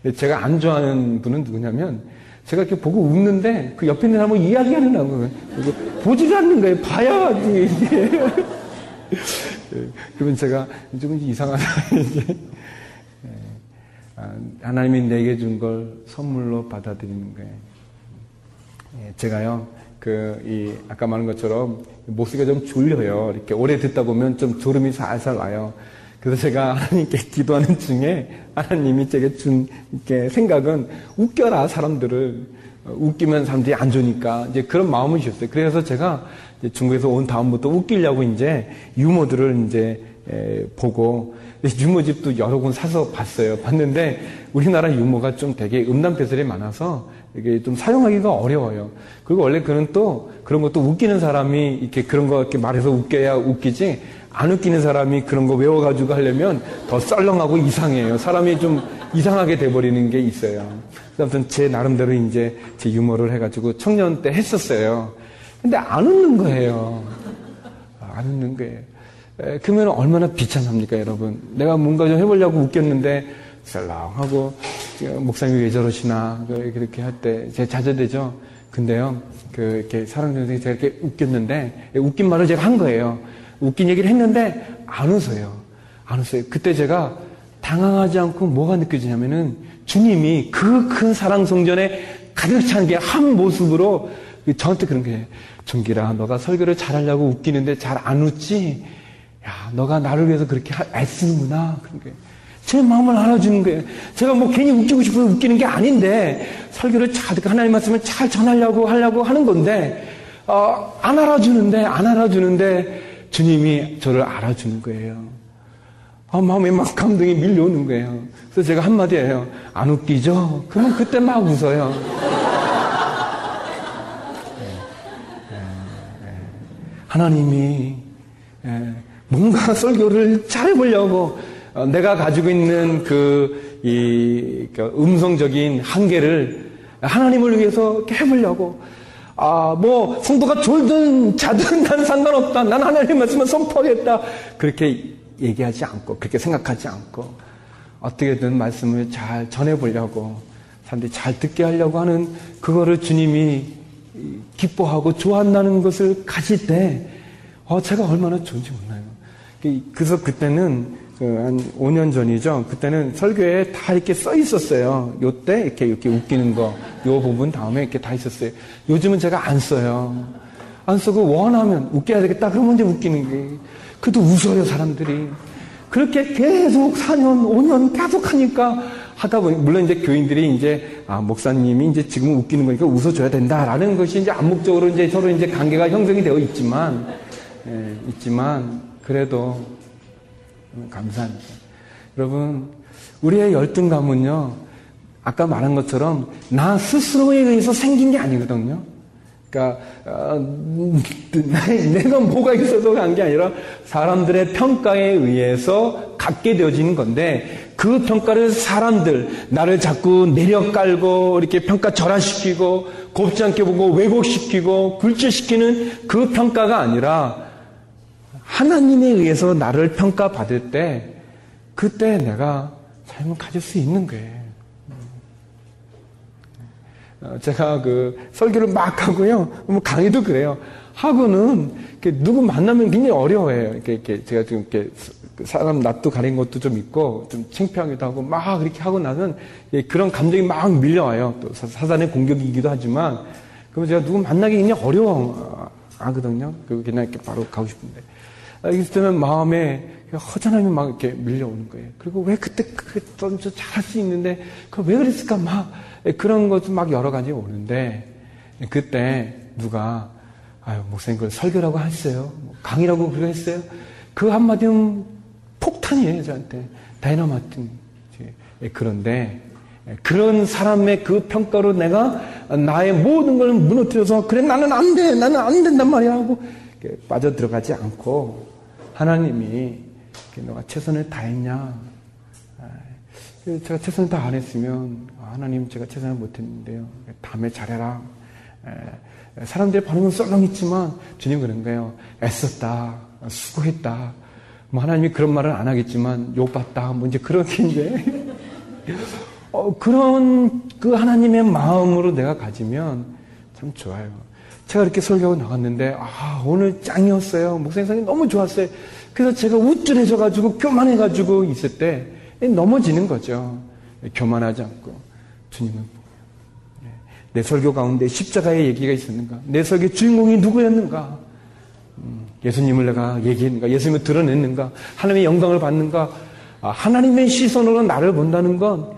예. 제가 안 좋아하는 분은 누구냐면 제가 이렇게 보고 웃는데 그 옆에 있는 사람은 이야기하는 거예요. 보지도 않는 거예요. 봐야지. 예. 그러면 제가 조금 이상하다. 이제 예. 아, 하나님이 내게 준 걸 선물로 받아들이는 거예요. 제가요, 그, 이, 아까 말한 것처럼 목소리가 좀 졸려요. 이렇게 오래 듣다 보면 좀 졸음이 살살 와요. 그래서 제가 하나님께 기도하는 중에 하나님이 제게 준 이렇게 생각은 웃겨라 사람들을 어, 웃기면 사람들이 안 좋으니까 이제 그런 마음을 주셨어요. 그래서 제가 중국에서 온 다음부터 웃기려고 이제 유머들을 이제 보고 유머집도 여러 권 사서 봤어요. 봤는데 우리나라 유머가 좀 되게 음란 배설이 많아서 이게 좀 사용하기가 어려워요. 그리고 원래 그는 또 그런 것도 웃기는 사람이 이렇게 그런 거 이렇게 말해서 웃겨야 웃기지 안 웃기는 사람이 그런 거 외워가지고 하려면 더 썰렁하고 이상해요. 사람이 좀 이상하게 돼버리는 게 있어요. 아무튼 제 나름대로 이제 제 유머를 해가지고 청년 때 했었어요. 근데 안 웃는 거예요. 안 웃는 거예요. 에, 그러면 얼마나 비참합니까, 여러분? 내가 뭔가 좀 해보려고 웃겼는데 썰렁하고 목사님이 왜 저러시나 그렇게 할 때 제가 자제되죠. 근데요, 그 이렇게 사랑 선생이 제가 이렇게 웃겼는데 웃긴 말을 제가 한 거예요. 웃긴 얘기를 했는데 안 웃어요. 안 웃어요. 그때 제가 당황하지 않고 뭐가 느껴지냐면은 주님이 그 큰 사랑 성전에 가득 찬 게 한 모습으로 저한테 그런 게 정기라 너가 설교를 잘하려고 웃기는데 잘 안 웃지? 야 너가 나를 위해서 그렇게 애쓰는구나 그런 게. 제 마음을 알아주는 거예요. 제가 뭐 괜히 웃기고 싶어서 웃기는 게 아닌데 설교를 잘 하나님 말씀을 잘 전하려고 하려고 하는 건데 어, 안 알아주는데 안 알아주는데 주님이 저를 알아주는 거예요. 아, 마음에 막 감동이 밀려오는 거예요. 그래서 제가 한마디 해요. 안 웃기죠? 그러면 그때 막 웃어요. 하나님이 뭔가 설교를 잘 해보려고 어, 내가 가지고 있는 그, 이, 그 음성적인 한계를 하나님을 위해서 해보려고. 아, 뭐, 성도가 졸든 자든 난 상관없다. 난 하나님 말씀을 선포하겠다. 그렇게 얘기하지 않고, 그렇게 생각하지 않고, 어떻게든 말씀을 잘 전해보려고, 사람들이 잘 듣게 하려고 하는 그거를 주님이 기뻐하고 좋아한다는 것을 가질 때, 어, 제가 얼마나 좋은지 몰라요. 그래서 그때는 그한 5년 전이죠. 그때는 설교에 다 이렇게 써 있었어요. 요때 이렇게 이렇게 웃기는 거, 요 부분 다음에 이렇게 다 있었어요. 요즘은 제가 안 써요. 안 쓰고 원하면 웃겨야 되겠다. 그러면 이제 웃기는 게. 그래도 웃어요, 사람들이. 그렇게 계속 4년, 5년 계속 하니까 하다 보니, 물론 이제 교인들이 이제, 아, 목사님이 이제 지금 웃기는 거니까 웃어줘야 된다라는 것이 이제 암묵적으로 이제 서로 이제 관계가 형성이 되어 있지만, 예, 있지만, 그래도 감사합니다. 여러분, 우리의 열등감은요, 아까 말한 것처럼 나 스스로에 의해서 생긴 게 아니거든요. 그러니까 어, 내가 뭐가 있어서 간 게 아니라 사람들의 평가에 의해서 갖게 되어지는 건데 그 평가를 사람들 나를 자꾸 내려 깔고 이렇게 평가 절하시키고 곱지 않게 보고 왜곡시키고 굴절시키는 그 평가가 아니라 하나님에 의해서 나를 평가받을 때 그때 내가 삶을 가질 수 있는 거예요. 어, 제가 그 설교를 막 하고요. 뭐 강의도 그래요. 하고는 누구 만나면 굉장히 어려워해요. 이렇게, 제가 지금 이렇게 사람 낯도 가린 것도 좀 있고 좀 창피하기도 하고 막 그렇게 하고 나면 그런 감정이 막 밀려와요. 또 사단의 공격이기도 하지만 그러면 제가 누구 만나기 굉장히 어려워 하거든요. 그냥 이렇게 바로 가고 싶은데. 있을 때는 마음에 허전함이 막 이렇게 밀려오는 거예요. 그리고 왜 그때 그랬던 저 잘할 수 있는데 그 왜 그랬을까 막 그런 것도 막 여러 가지 오는데 그때 누가 아유 목사님 그걸 설교라고 했어요. 뭐 강의라고 그러 했어요. 그 한마디는 폭탄이에요 저한테 다이너마틴. 예, 그런데 그런 사람의 그 평가로 내가 나의 모든 걸 무너뜨려서 그래 나는 안 돼, 나는 안 된단 말이야 하고 빠져 들어가지 않고 하나님이 너가 최선을 다했냐? 아, 제가 최선을 다 안 했으면 아, 하나님 제가 최선을 못 했는데요. 다음에 잘해라. 사람들의 반응은 썰렁했지만 주님 그런 거예요. 애썼다, 수고했다. 뭐 하나님이 그런 말은 안 하겠지만 욕받다 뭐 이제 그렇게 이제 어, 그런 그 하나님의 마음으로 내가 가지면 참 좋아요. 제가 이렇게 설교하고 나갔는데 아 오늘 짱이었어요. 목사님 너무 좋았어요. 그래서 제가 우쭐해져가지고 교만해가지고 있을 때 넘어지는 거죠. 교만하지 않고 주님은 내 설교 가운데 십자가의 얘기가 있었는가? 내 설교 주인공이 누구였는가? 음, 예수님을 내가 얘기했는가? 예수님을 드러냈는가? 하나님의 영광을 받는가? 아, 하나님의 시선으로 나를 본다는 건.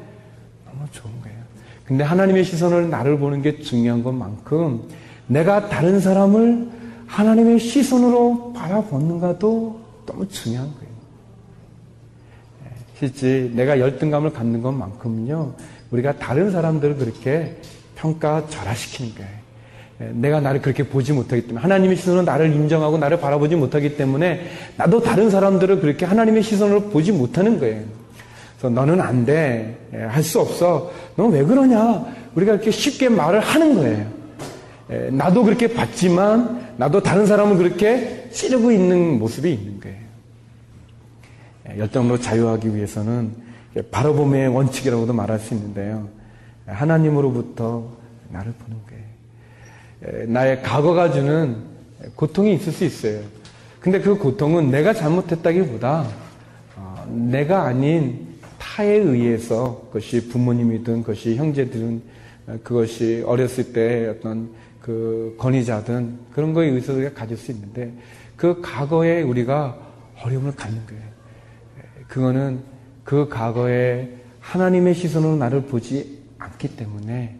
근데 하나님의 시선으로 나를 보는 게 중요한 것만큼 내가 다른 사람을 하나님의 시선으로 바라보는가도 너무 중요한 거예요. 예, 실제 내가 열등감을 갖는 것만큼은요, 우리가 다른 사람들을 그렇게 평가 절하시키는 거예요. 예, 내가 나를 그렇게 보지 못하기 때문에 하나님의 시선으로 나를 인정하고 나를 바라보지 못하기 때문에 나도 다른 사람들을 그렇게 하나님의 시선으로 보지 못하는 거예요. 그래서 너는 안 돼. 예, 할수 없어. 너 왜 그러냐? 우리가 이렇게 쉽게 말을 하는 거예요. 예, 나도 그렇게 봤지만 나도 다른 사람을 그렇게 찌르고 있는 모습이 있는 거예요. 열정으로 자유하기 위해서는 바로봄의 원칙이라고도 말할 수 있는데요. 하나님으로부터 나를 보는 거예요. 나의 과거가 주는 고통이 있을 수 있어요. 근데 그 고통은 내가 잘못했다기보다 어, 내가 아닌 타에 의해서 그것이 부모님이든 그것이 어, 그것이 어렸을 때 어떤 그 권위자든 그런 거에 의해서 우리가 가질 수 있는데 그 과거에 우리가 어려움을 갖는 거예요. 그거는 그 과거에 하나님의 시선으로 나를 보지 않기 때문에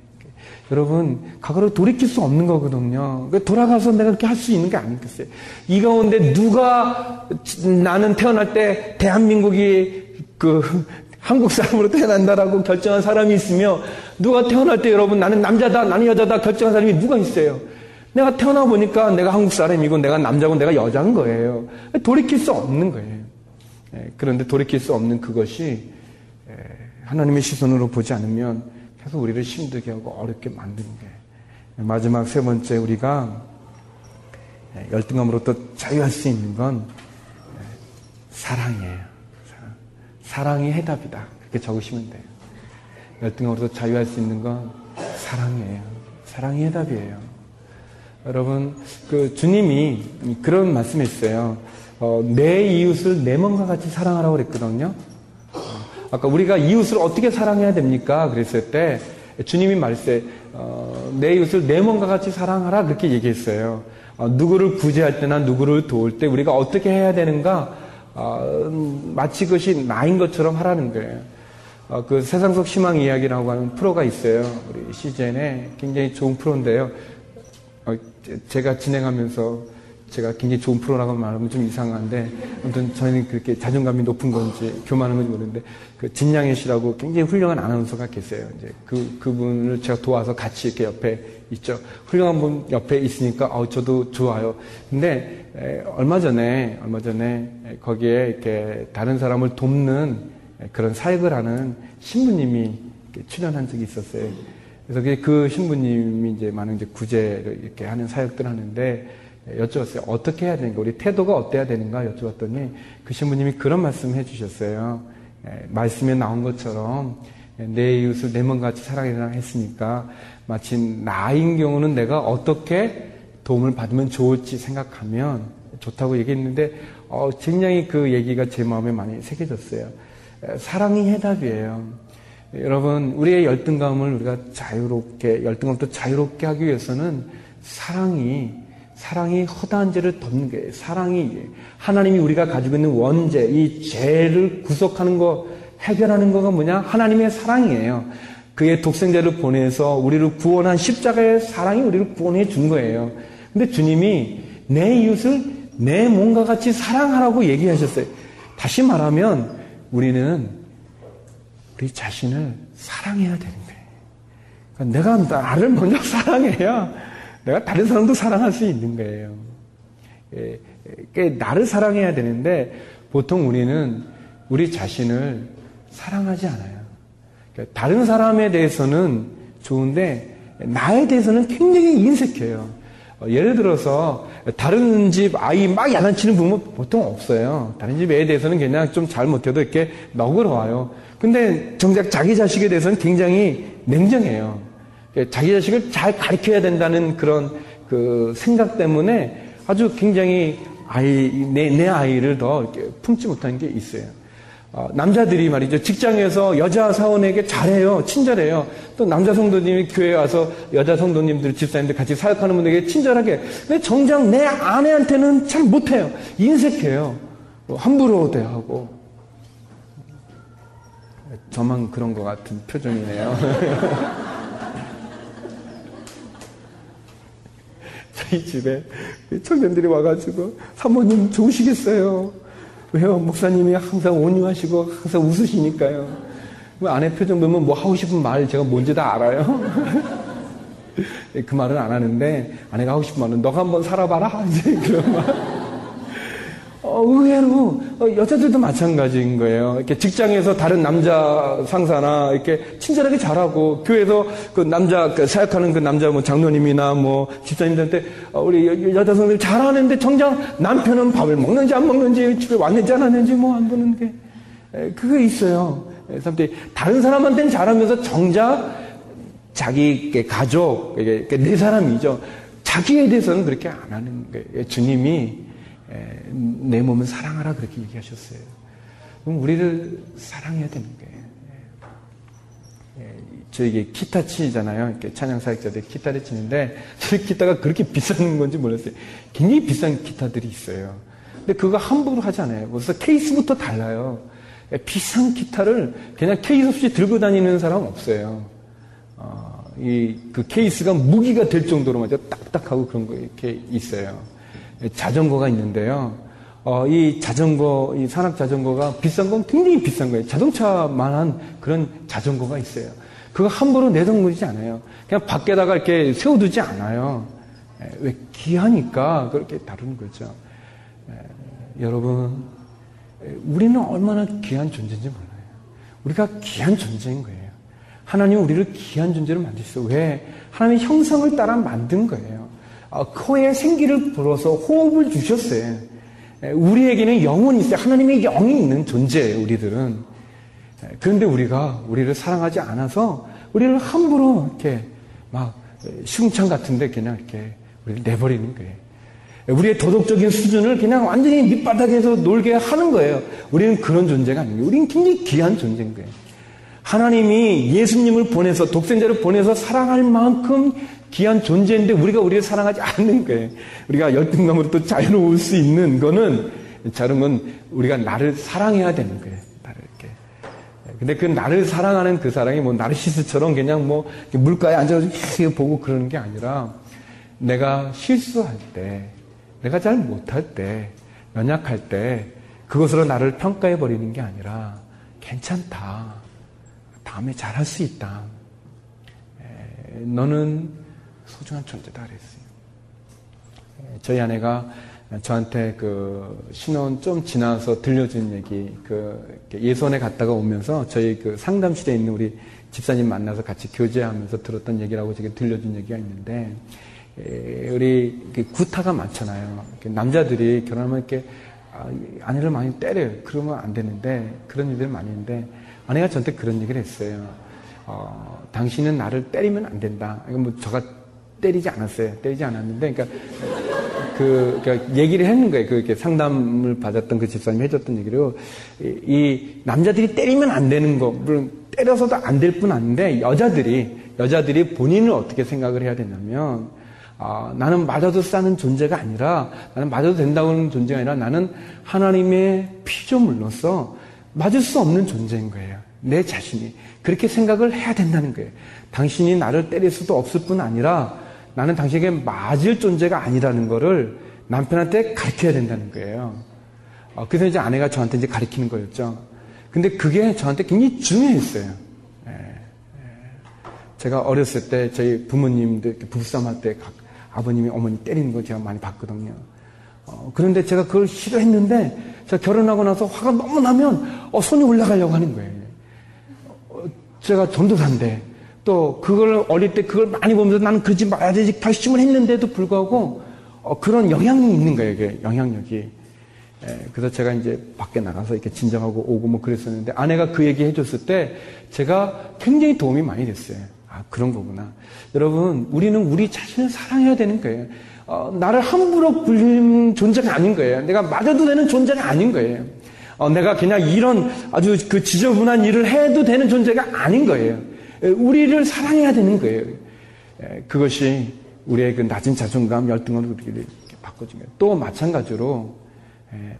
여러분 과거로 돌이킬 수 없는 거거든요. 그러니까 돌아가서 내가 그렇게 할 수 있는 게 아니겠어요. 이 가운데 누가 나는 태어날 때 대한민국이 그 한국 사람으로 태어난다라고 결정한 사람이 있으며 누가 태어날 때 여러분 나는 남자다 나는 여자다 결정한 사람이 누가 있어요. 내가 태어나 보니까 내가 한국 사람이고 내가 남자고 내가 여자인 거예요. 돌이킬 수 없는 거예요. 예, 그런데 돌이킬 수 없는 그것이 예, 하나님의 시선으로 보지 않으면 계속 우리를 힘들게 하고 어렵게 만드는 게 마지막 세 번째 우리가 열등감으로부터 자유할 수 있는 건 사랑이에요. 사랑. 이 해답이다. 그렇게 적으시면 돼요. 열등감으로부터 자유할 수 있는 건 사랑이에요. 사랑이 해답이에요. 여러분, 그 주님이 그런 말씀했어요. 어, 내 이웃을 내 몸과 같이 사랑하라고 그랬거든요. 아까 우리가 이웃을 어떻게 사랑해야 됩니까? 그랬을 때 주님이 말세 어, 내 이웃을 내 몸과 같이 사랑하라 그렇게 얘기했어요. 어, 누구를 구제할 때나 누구를 도울 때 우리가 어떻게 해야 되는가? 어, 마치 그것이 나인 것처럼 하라는 거예요. 어, 그 세상 속 희망 이야기라고 하는 프로가 있어요. 우리 시즌에 굉장히 좋은 프로인데요. 어, 제가 진행하면서 제가 굉장히 좋은 프로라고 말하면 좀 이상한데 아무튼 저희는 그렇게 자존감이 높은 건지 교만한 건지 모르는데 그 진양혜 씨라고 굉장히 훌륭한 아나운서가 계세요. 이제 그 그분을 제가 도와서 같이 이렇게 옆에 있죠. 훌륭한 분 옆에 있으니까 어 저도 좋아요. 근데 에, 얼마 전에 얼마 전에 거기에 이렇게 다른 사람을 돕는 그런 사역을 하는 신부님이 출연한 적이 있었어요. 그래서 그 신부님이 이제 많은 이제 구제를 이렇게 하는 사역들 하는데 여쭈었어요. 어떻게 해야 되는가? 우리 태도가 어때야 되는가? 여쭈었더니 그 신부님이 그런 말씀 해주셨어요. 말씀에 나온 것처럼 내 이웃을 내 몸같이 사랑해라 했으니까 마치 나인 경우는 내가 어떻게 도움을 받으면 좋을지 생각하면 좋다고 얘기했는데 어, 굉장히 그 얘기가 제 마음에 많이 새겨졌어요. 사랑이 해답이에요. 여러분 우리의 열등감을 우리가 자유롭게 열등감도 자유롭게 하기 위해서는 사랑이 사랑이 허다한 죄를 덮는 게 사랑이 하나님이 우리가 가지고 있는 원죄, 이 죄를 구속하는 거, 해결하는 거가 뭐냐? 하나님의 사랑이에요. 그의 독생자를 보내서 우리를 구원한 십자가의 사랑이 우리를 구원해 준 거예요. 근데 주님이 내 이웃을 내 몸과 같이 사랑하라고 얘기하셨어요. 다시 말하면 우리는 우리 자신을 사랑해야 되는 거예요. 그러니까 내가 나를 먼저 사랑해야 내가 다른 사람도 사랑할 수 있는 거예요. 예, 예, 나를 사랑해야 되는데 보통 우리는 우리 자신을 사랑하지 않아요. 그러니까 다른 사람에 대해서는 좋은데 나에 대해서는 굉장히 인색해요. 어, 예를 들어서 다른 집 아이 막 야단치는 부모 보통 없어요. 다른 집 애에 대해서는 그냥 좀 잘 못해도 이렇게 너그러워요. 근데 정작 자기 자식에 대해서는 굉장히 냉정해요. 자기 자식을 잘 가르쳐야 된다는 그런 그 생각 때문에 아주 굉장히 아이, 내, 내 아이를 더 품지 못한 게 있어요. 어, 남자들이 말이죠. 직장에서 여자 사원에게 잘해요. 친절해요. 또 남자 성도님이 교회에 와서 여자 성도님들, 집사님들 같이 사역하는 분에게 친절하게. 근데 정작 내 아내한테는 잘 못해요. 인색해요. 함부로 대하고. 저만 그런 것 같은 표정이네요. 저희 집에 청년들이 와가지고 사모님 좋으시겠어요. 왜요? 목사님이 항상 온유하시고 항상 웃으시니까요. 아내 표정 보면 뭐 하고 싶은 말 제가 뭔지 다 알아요. 그 말은 안 하는데 아내가 하고 싶은 말은 너가 한번 살아봐라 이제 그런 말. 어, 의외로 어, 여자들도 마찬가지인 거예요. 이렇게 직장에서 다른 남자 상사나 이렇게 친절하게 잘하고 교회에서 그 남자 그 사역하는 그 남자 뭐 장로님이나 뭐 집사님들한테 어, 우리 여, 자 성들 잘하는데 정작 남편은 밥을 먹는지 안 먹는지 집에 왔는지 안 왔는지 뭐 안 보는 게 에, 그게 있어요. 사람들이 다른 사람한테는 잘하면서 정작 자기 가족, 내 사람이죠. 자기에 대해서는 그렇게 안 하는 거예요. 주님이 내 몸을 사랑하라 그렇게 얘기하셨어요. 그럼 우리를 사랑해야 되는 거예요. 저에게 기타 치잖아요. 찬양 사역자들 기타를 치는데 저 기타가 그렇게 비싼 건지 몰랐어요. 굉장히 비싼 기타들이 있어요. 근데 그거 함부로 하지 않아요. 그래서 케이스부터 달라요. 비싼 기타를 그냥 케이스 없이 들고 다니는 사람 없어요. 어, 이그 케이스가 무기가 될 정도로 맞아 딱딱하고 그런 거 이렇게 있어요. 자전거가 있는데요. 어, 이 자전거, 이 산악 자전거가 비싼 건 굉장히 비싼 거예요. 자동차만한 그런 자전거가 있어요. 그거 함부로 내던거리지 않아요. 그냥 밖에다가 이렇게 세워두지 않아요. 에, 왜 귀하니까 그렇게 다루는 거죠. 에, 여러분, 에, 우리는 얼마나 귀한 존재인지 몰라요. 우리가 귀한 존재인 거예요. 하나님 우리를 귀한 존재로 만드셨어요. 왜? 하나님의 형상을 따라 만든 거예요. 어, 코에 생기를 불어서 호흡을 주셨어요. 우리에게는 영혼이 있어요. 하나님의 영이 있는 존재예요, 우리들은. 그런데 우리가 우리를 사랑하지 않아서 우리를 함부로 이렇게 막 시궁창 같은데 그냥 이렇게 우리를 내버리는 거예요. 우리의 도덕적인 수준을 그냥 완전히 밑바닥에서 놀게 하는 거예요. 우리는 그런 존재가 아니에요. 우리는 굉장히 귀한 존재인 거예요. 하나님이 예수님을 보내서 독생자를 보내서 사랑할 만큼 귀한 존재인데 우리가 우리를 사랑하지 않는 거예요. 우리가 열등감으로 또 자유로울 수 있는 거는 저런 건 우리가 나를 사랑해야 되는 거예요. 나를 이렇게. 근데 그 나를 사랑하는 그 사랑이 뭐 나르시스처럼 그냥 뭐 물가에 앉아서 보고 그러는 게 아니라 내가 실수할 때, 내가 잘 못할 때, 연약할 때 그것으로 나를 평가해 버리는 게 아니라 괜찮다. 다음에 잘할 수 있다. 너는 소중한 존재다 그랬어요. 예, 저희 아내가 저한테 그 신혼 좀 지나서 들려준 얘기, 그 예선에 갔다가 오면서 저희 그 상담실에 있는 우리 집사님 만나서 같이 교제하면서 들었던 얘기라고 제게 들려준 얘기가 있는데, 예, 우리 구타가 많잖아요. 남자들이 결혼하면 이렇게 아, 아내를 많이 때려요. 그러면 안 되는데 그런 일들이 많이 있는데 아내가 저한테 그런 얘기를 했어요. 어, 당신은 나를 때리면 안 된다. 이거 뭐 저가 때리지 않았어요. 때리지 않았는데, 그러니까 그 그러니까 얘기를 했는 거예요. 그 상담을 받았던 그 집사님이 해줬던 얘기로 이, 이 남자들이 때리면 안 되는 거 물론 때려서도 안 될 뿐 아닌데 여자들이 여자들이 본인을 어떻게 생각을 해야 되냐면 아, 나는 맞아도 싸는 존재가 아니라 나는 맞아도 된다고 하는 존재가 아니라 나는 하나님의 피조물로서 맞을 수 없는 존재인 거예요. 내 자신이 그렇게 생각을 해야 된다는 거예요. 당신이 나를 때릴 수도 없을 뿐 아니라 나는 당신에게 맞을 존재가 아니라는 것을 남편한테 가르쳐야 된다는 거예요. 어, 그래서 이제 아내가 저한테 이제 가르치는 거였죠. 근데 그게 저한테 굉장히 중요했어요. 예, 예. 제가 어렸을 때 저희 부모님들 부부싸움 할 때 아버님이 어머니 때리는 거 제가 많이 봤거든요. 어, 그런데 제가 그걸 싫어했는데 제가 결혼하고 나서 화가 너무 나면 어, 손이 올라가려고 하는 거예요. 어, 제가 전도사인데 또 그걸 어릴 때 그걸 많이 보면서 나는 그러지 말아야 되지 결심을 했는데도 불구하고 어, 그런 영향력이 있는 거예요. 이게 영향력이. 예, 그래서 제가 이제 밖에 나가서 이렇게 진정하고 오고 뭐 그랬었는데 아내가 그 얘기 해줬을 때 제가 굉장히 도움이 많이 됐어요. 아, 그런 거구나. 여러분, 우리는 우리 자신을 사랑해야 되는 거예요. 어, 나를 함부로 불리는 존재가 아닌 거예요. 내가 맞아도 되는 존재가 아닌 거예요. 어, 내가 그냥 이런 아주 그 지저분한 일을 해도 되는 존재가 아닌 거예요. 우리를 사랑해야 되는 거예요. 그것이 우리의 그 낮은 자존감, 열등을 우리를 거예요. 또 마찬가지로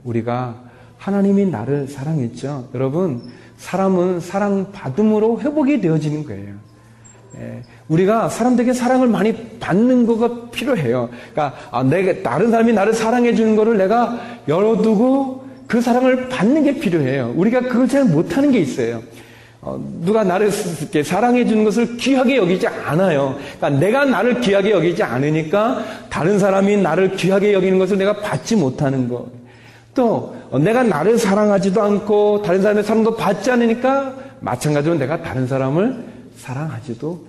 우리가 하나님이 나를 사랑했죠. 여러분, 사람은 사랑받음으로 회복이 되어지는 거예요. 우리가 사람들에게 사랑을 많이 받는 거가 필요해요. 그러니까 아, 내가 다른 사람이 나를 사랑해 주는 거를 내가 열어두고 그 사랑을 받는 게 필요해요. 우리가 그걸 잘 못하는 게 있어요. 어, 누가 나를 사랑해 주는 것을 귀하게 여기지 않아요. 그러니까 내가 나를 귀하게 여기지 않으니까 다른 사람이 나를 귀하게 여기는 것을 내가 받지 못하는 거. 또 어, 내가 나를 사랑하지도 않고 다른 사람의 사랑도 받지 않으니까 마찬가지로 내가 다른 사람을 사랑하지도.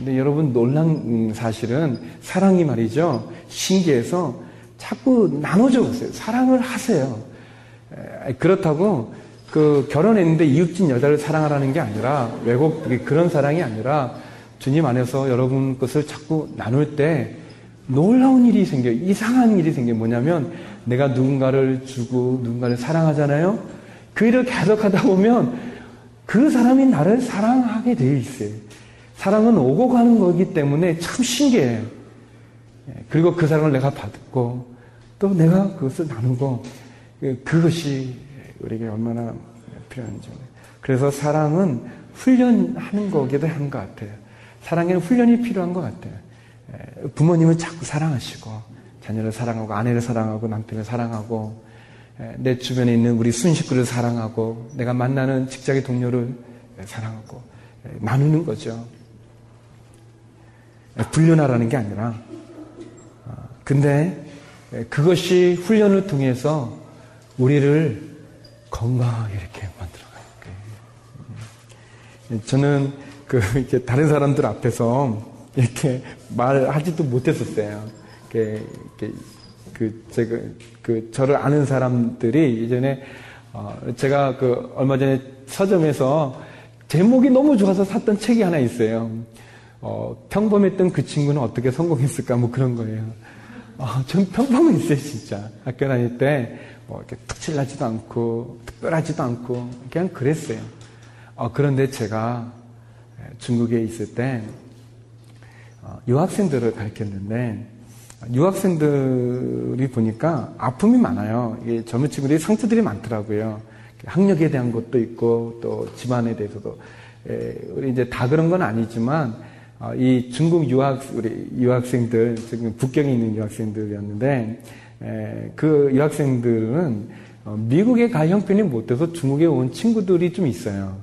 근데 여러분 놀란 사실은 사랑이 말이죠. 신기해서 자꾸 나눠져 보세요. 사랑을 하세요. 그렇다고 그 결혼했는데 이웃집 여자를 사랑하라는 게 아니라 외국 그런 사랑이 아니라 주님 안에서 여러분 것을 자꾸 나눌 때 놀라운 일이 생겨요. 이상한 일이 생겨요. 뭐냐면 내가 누군가를 주고 누군가를 사랑하잖아요. 그 일을 계속 하다 보면 그 사람이 나를 사랑하게 되어 있어요. 사랑은 오고 가는 거기 때문에 참 신기해요. 예, 그리고 그 사랑을 내가 받고 또 내가 그것을 나누고 그것이 우리에게 얼마나 필요한지. 그래서 사랑은 훈련하는 거기도 한 것 같아요. 사랑에는 훈련이 필요한 것 같아요. 부모님은 자꾸 사랑하시고, 자녀를 사랑하고, 아내를 사랑하고, 남편을 사랑하고, 내 주변에 있는 우리 순식구를 사랑하고, 내가 만나는 직장의 동료를 사랑하고, 나누는 거죠. 불륜하라는 게 아니라, 어, 근데 그것이 훈련을 통해서 우리를 건강하게 이렇게 만들어가는 거예요. 저는 그 이렇게 다른 사람들 앞에서 이렇게 말하지도 못했었어요. 이렇게, 이렇게 그 제가 그 저를 아는 사람들이 이전에 어 제가 그 얼마 전에 서점에서 제목이 너무 좋아서 샀던 책이 하나 있어요. 어, 평범했던 그 친구는 어떻게 성공했을까 뭐 그런 거예요. 어, 전 평범했어요 진짜 학교 다닐 때 뭐 이렇게 특출나지도 않고 특별하지도 않고 그냥 그랬어요. 어, 그런데 제가 중국에 있을 때 어, 유학생들을 가르쳤는데 유학생들이 보니까 아픔이 많아요. 이게 젊은 친구들이 상처들이 많더라고요. 학력에 대한 것도 있고 또 집안에 대해서도 에, 우리 이제 다 그런 건 아니지만 어, 이 중국 유학 우리 유학생들 지금 북경에 있는 유학생들이었는데 그 유학생들은 어, 미국에 갈 형편이 못 돼서 중국에 온 친구들이 좀 있어요.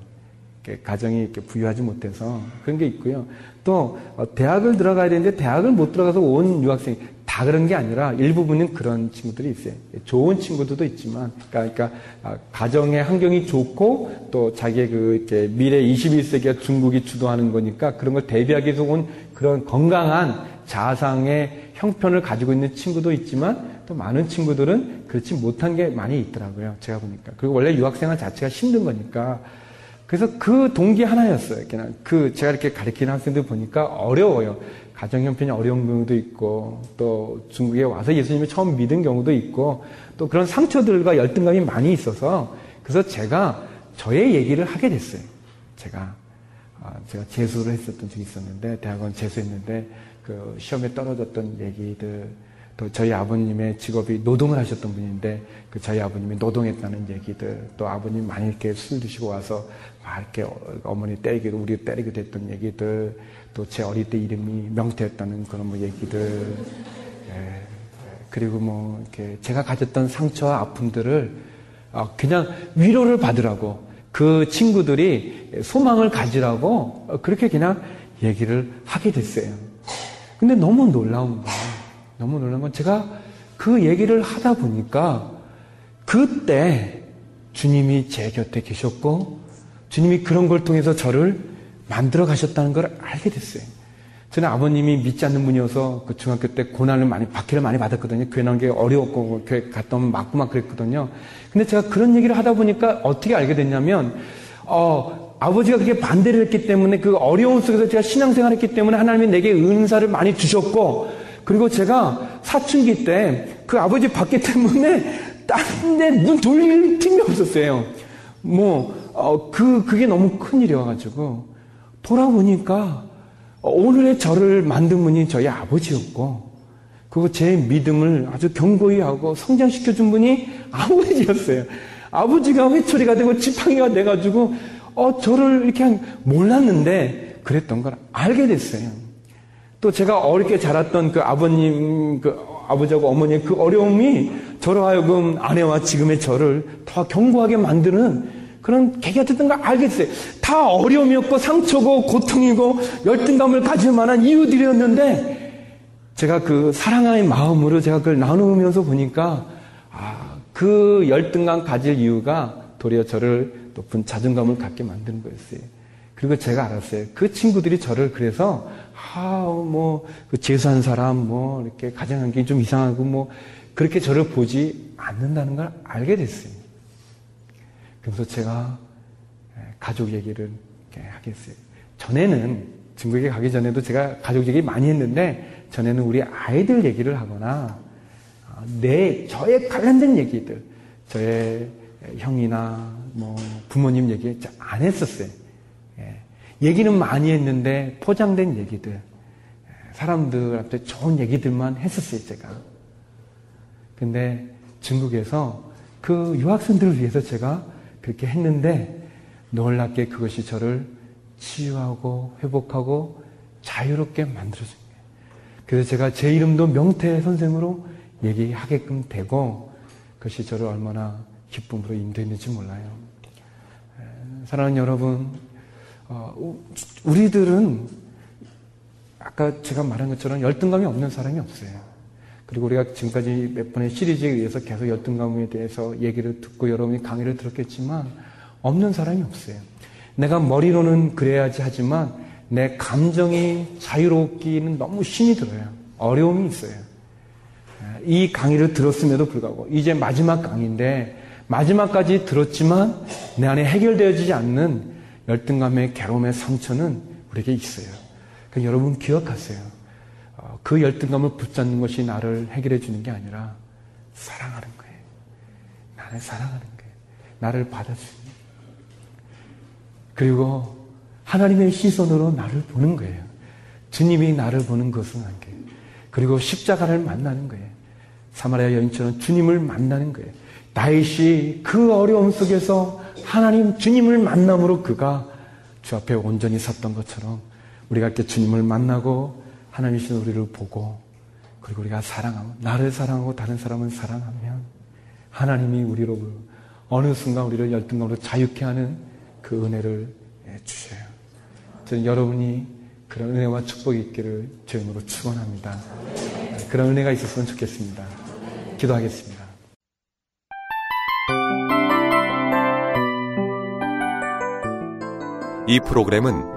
가정이 이렇게 부유하지 못해서 그런 게 있고요. 또 어, 대학을 들어가야 되는데 대학을 못 들어가서 온 유학생 다 그런 게 아니라 일부분은 그런 친구들이 있어요. 좋은 친구들도 있지만, 그러니까, 그러니까 아, 가정의 환경이 좋고 또 자기의 그 이렇게 미래 21세기가 중국이 주도하는 거니까 그런 걸 대비하기 위해서 온 그런 건강한 자상의 형편을 가지고 있는 친구도 있지만 또 많은 친구들은 그렇지 못한 게 많이 있더라고요. 제가 보니까. 그리고 원래 유학생활 자체가 힘든 거니까. 그래서 그 동기 하나였어요. 그냥 그 제가 이렇게 가르치는 학생들 보니까 어려워요. 가정 형편이 어려운 경우도 있고 또 중국에 와서 예수님을 처음 믿은 경우도 있고 또 그런 상처들과 열등감이 많이 있어서 그래서 제가 저의 얘기를 하게 됐어요. 제가 아, 제가 재수를 했었던 적이 있었는데 대학원 재수했는데 그 시험에 떨어졌던 얘기들 또 저희 아버님의 직업이 노동을 하셨던 분인데 그 저희 아버님이 노동했다는 얘기들 또 아버님 많이 이렇게 술 드시고 와서 막 이렇게 어머니 때리기도 우리 때리게 됐던 얘기들 또 제 어릴 때 이름이 명태였다는 그런 뭐 얘기들 예, 그리고 뭐 이렇게 제가 가졌던 상처와 아픔들을 어, 그냥 위로를 받으라고 그 친구들이 소망을 가지라고 그렇게 그냥 얘기를 하게 됐어요. 근데 너무 놀라운 거예요. 너무 놀란 건 제가 그 얘기를 하다 보니까 그때 주님이 제 곁에 계셨고 주님이 그런 걸 통해서 저를 만들어 가셨다는 걸 알게 됐어요. 저는 아버님이 믿지 않는 분이어서 그 중학교 때 고난을 많이, 박해를 많이 받았거든요. 교회 나온 게 어려웠고, 교회 갔다 오면 맞고 막 그랬거든요. 근데 제가 그런 얘기를 하다 보니까 어떻게 알게 됐냐면, 어, 아버지가 그렇게 반대를 했기 때문에 그 어려움 속에서 제가 신앙생활 했기 때문에 하나님이 내게 은사를 많이 주셨고, 그리고 제가 사춘기 때 그 아버지 받기 때문에 딴 데 눈 돌릴 틈이 없었어요. 뭐, 어, 그, 그게 너무 큰 일이어가지고, 돌아보니까, 오늘의 저를 만든 분이 저희 아버지였고, 그리고 제 믿음을 아주 견고히 하고 성장시켜준 분이 아버지였어요. 아버지가 회초리가 되고 지팡이가 돼가지고, 어, 저를 이렇게 몰랐는데, 그랬던 걸 알게 됐어요. 또 제가 어렵게 자랐던 그 아버님, 그 아버지하고 어머니의 그 어려움이 저로 하여금 아내와 지금의 저를 더 견고하게 만드는 그런 계기가 됐던 걸 알겠어요. 다 어려움이었고 상처고 고통이고 열등감을 가질 만한 이유들이었는데 제가 그 사랑의 마음으로 제가 그걸 나누면서 보니까 아, 그 열등감 가질 이유가 도리어 저를 높은 자존감을 갖게 만드는 거였어요. 그리고 제가 알았어요. 그 친구들이 저를 그래서 아, 뭐, 그 재수한 사람, 뭐, 이렇게 가정 환경이 좀 이상하고, 뭐, 그렇게 저를 보지 않는다는 걸 알게 됐어요. 그래서 제가 예, 가족 얘기를 하겠어요. 전에는 중국에 가기 전에도 제가 가족 얘기 많이 했는데 전에는 우리 아이들 얘기를 하거나 어, 내 저에 관련된 얘기들 저의 형이나 뭐 부모님 얘기 안 했었어요. 예. 얘기는 많이 했는데 포장된 얘기들 예, 사람들한테 좋은 얘기들만 했었어요 제가. 근데 중국에서 그 유학생들을 위해서 제가 그렇게 했는데 놀랍게 그것이 저를 치유하고 회복하고 자유롭게 거예요. 그래서 제가 제 이름도 명태 선생으로 얘기하게끔 되고 그것이 저를 얼마나 기쁨으로 인도했는지 몰라요. 사랑하는 여러분, 어, 우리들은 아까 제가 말한 것처럼 열등감이 없는 사람이 없어요. 그리고 우리가 지금까지 몇 번의 시리즈에 의해서 계속 열등 감에 대해서 얘기를 듣고 여러분이 강의를 들었겠지만 없는 사람이 없어요. 내가 머리로는 그래야지 하지만 내 감정이 자유롭기는 너무 신이 들어요. 어려움이 있어요. 이 강의를 들었음에도 불구하고 이제 마지막 강의인데 마지막까지 들었지만 내 안에 해결되어지지 않는 열등감의 괴로움의 상처는 우리에게 있어요. 그러니까 여러분 기억하세요. 그 열등감을 붙잡는 것이 나를 해결해 주는 게 아니라 사랑하는 거예요. 나를 사랑하는 거예요. 나를 받아주는 거예요. 그리고 하나님의 시선으로 나를 보는 거예요. 주님이 나를 보는 것은 한 게. 그리고 십자가를 만나는 거예요. 사마리아 여인처럼 주님을 만나는 거예요. 다윗이 그 어려움 속에서 하나님 주님을 만남으로 그가 주 앞에 온전히 섰던 것처럼 우리가 이렇게 주님을 만나고 하나님이신 우리를 보고 그리고 우리가 사랑하고 나를 사랑하고 다른 사람을 사랑하면 하나님이 우리로 어느 순간 우리를 열등감으로 자유케 하는 그 은혜를 주셔요. 저는 여러분이 그런 은혜와 축복이 있기를 주임으로 축원합니다. 그런 은혜가 있었으면 좋겠습니다. 기도하겠습니다. 이 프로그램은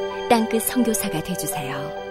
땅끝 성교사가 되주세요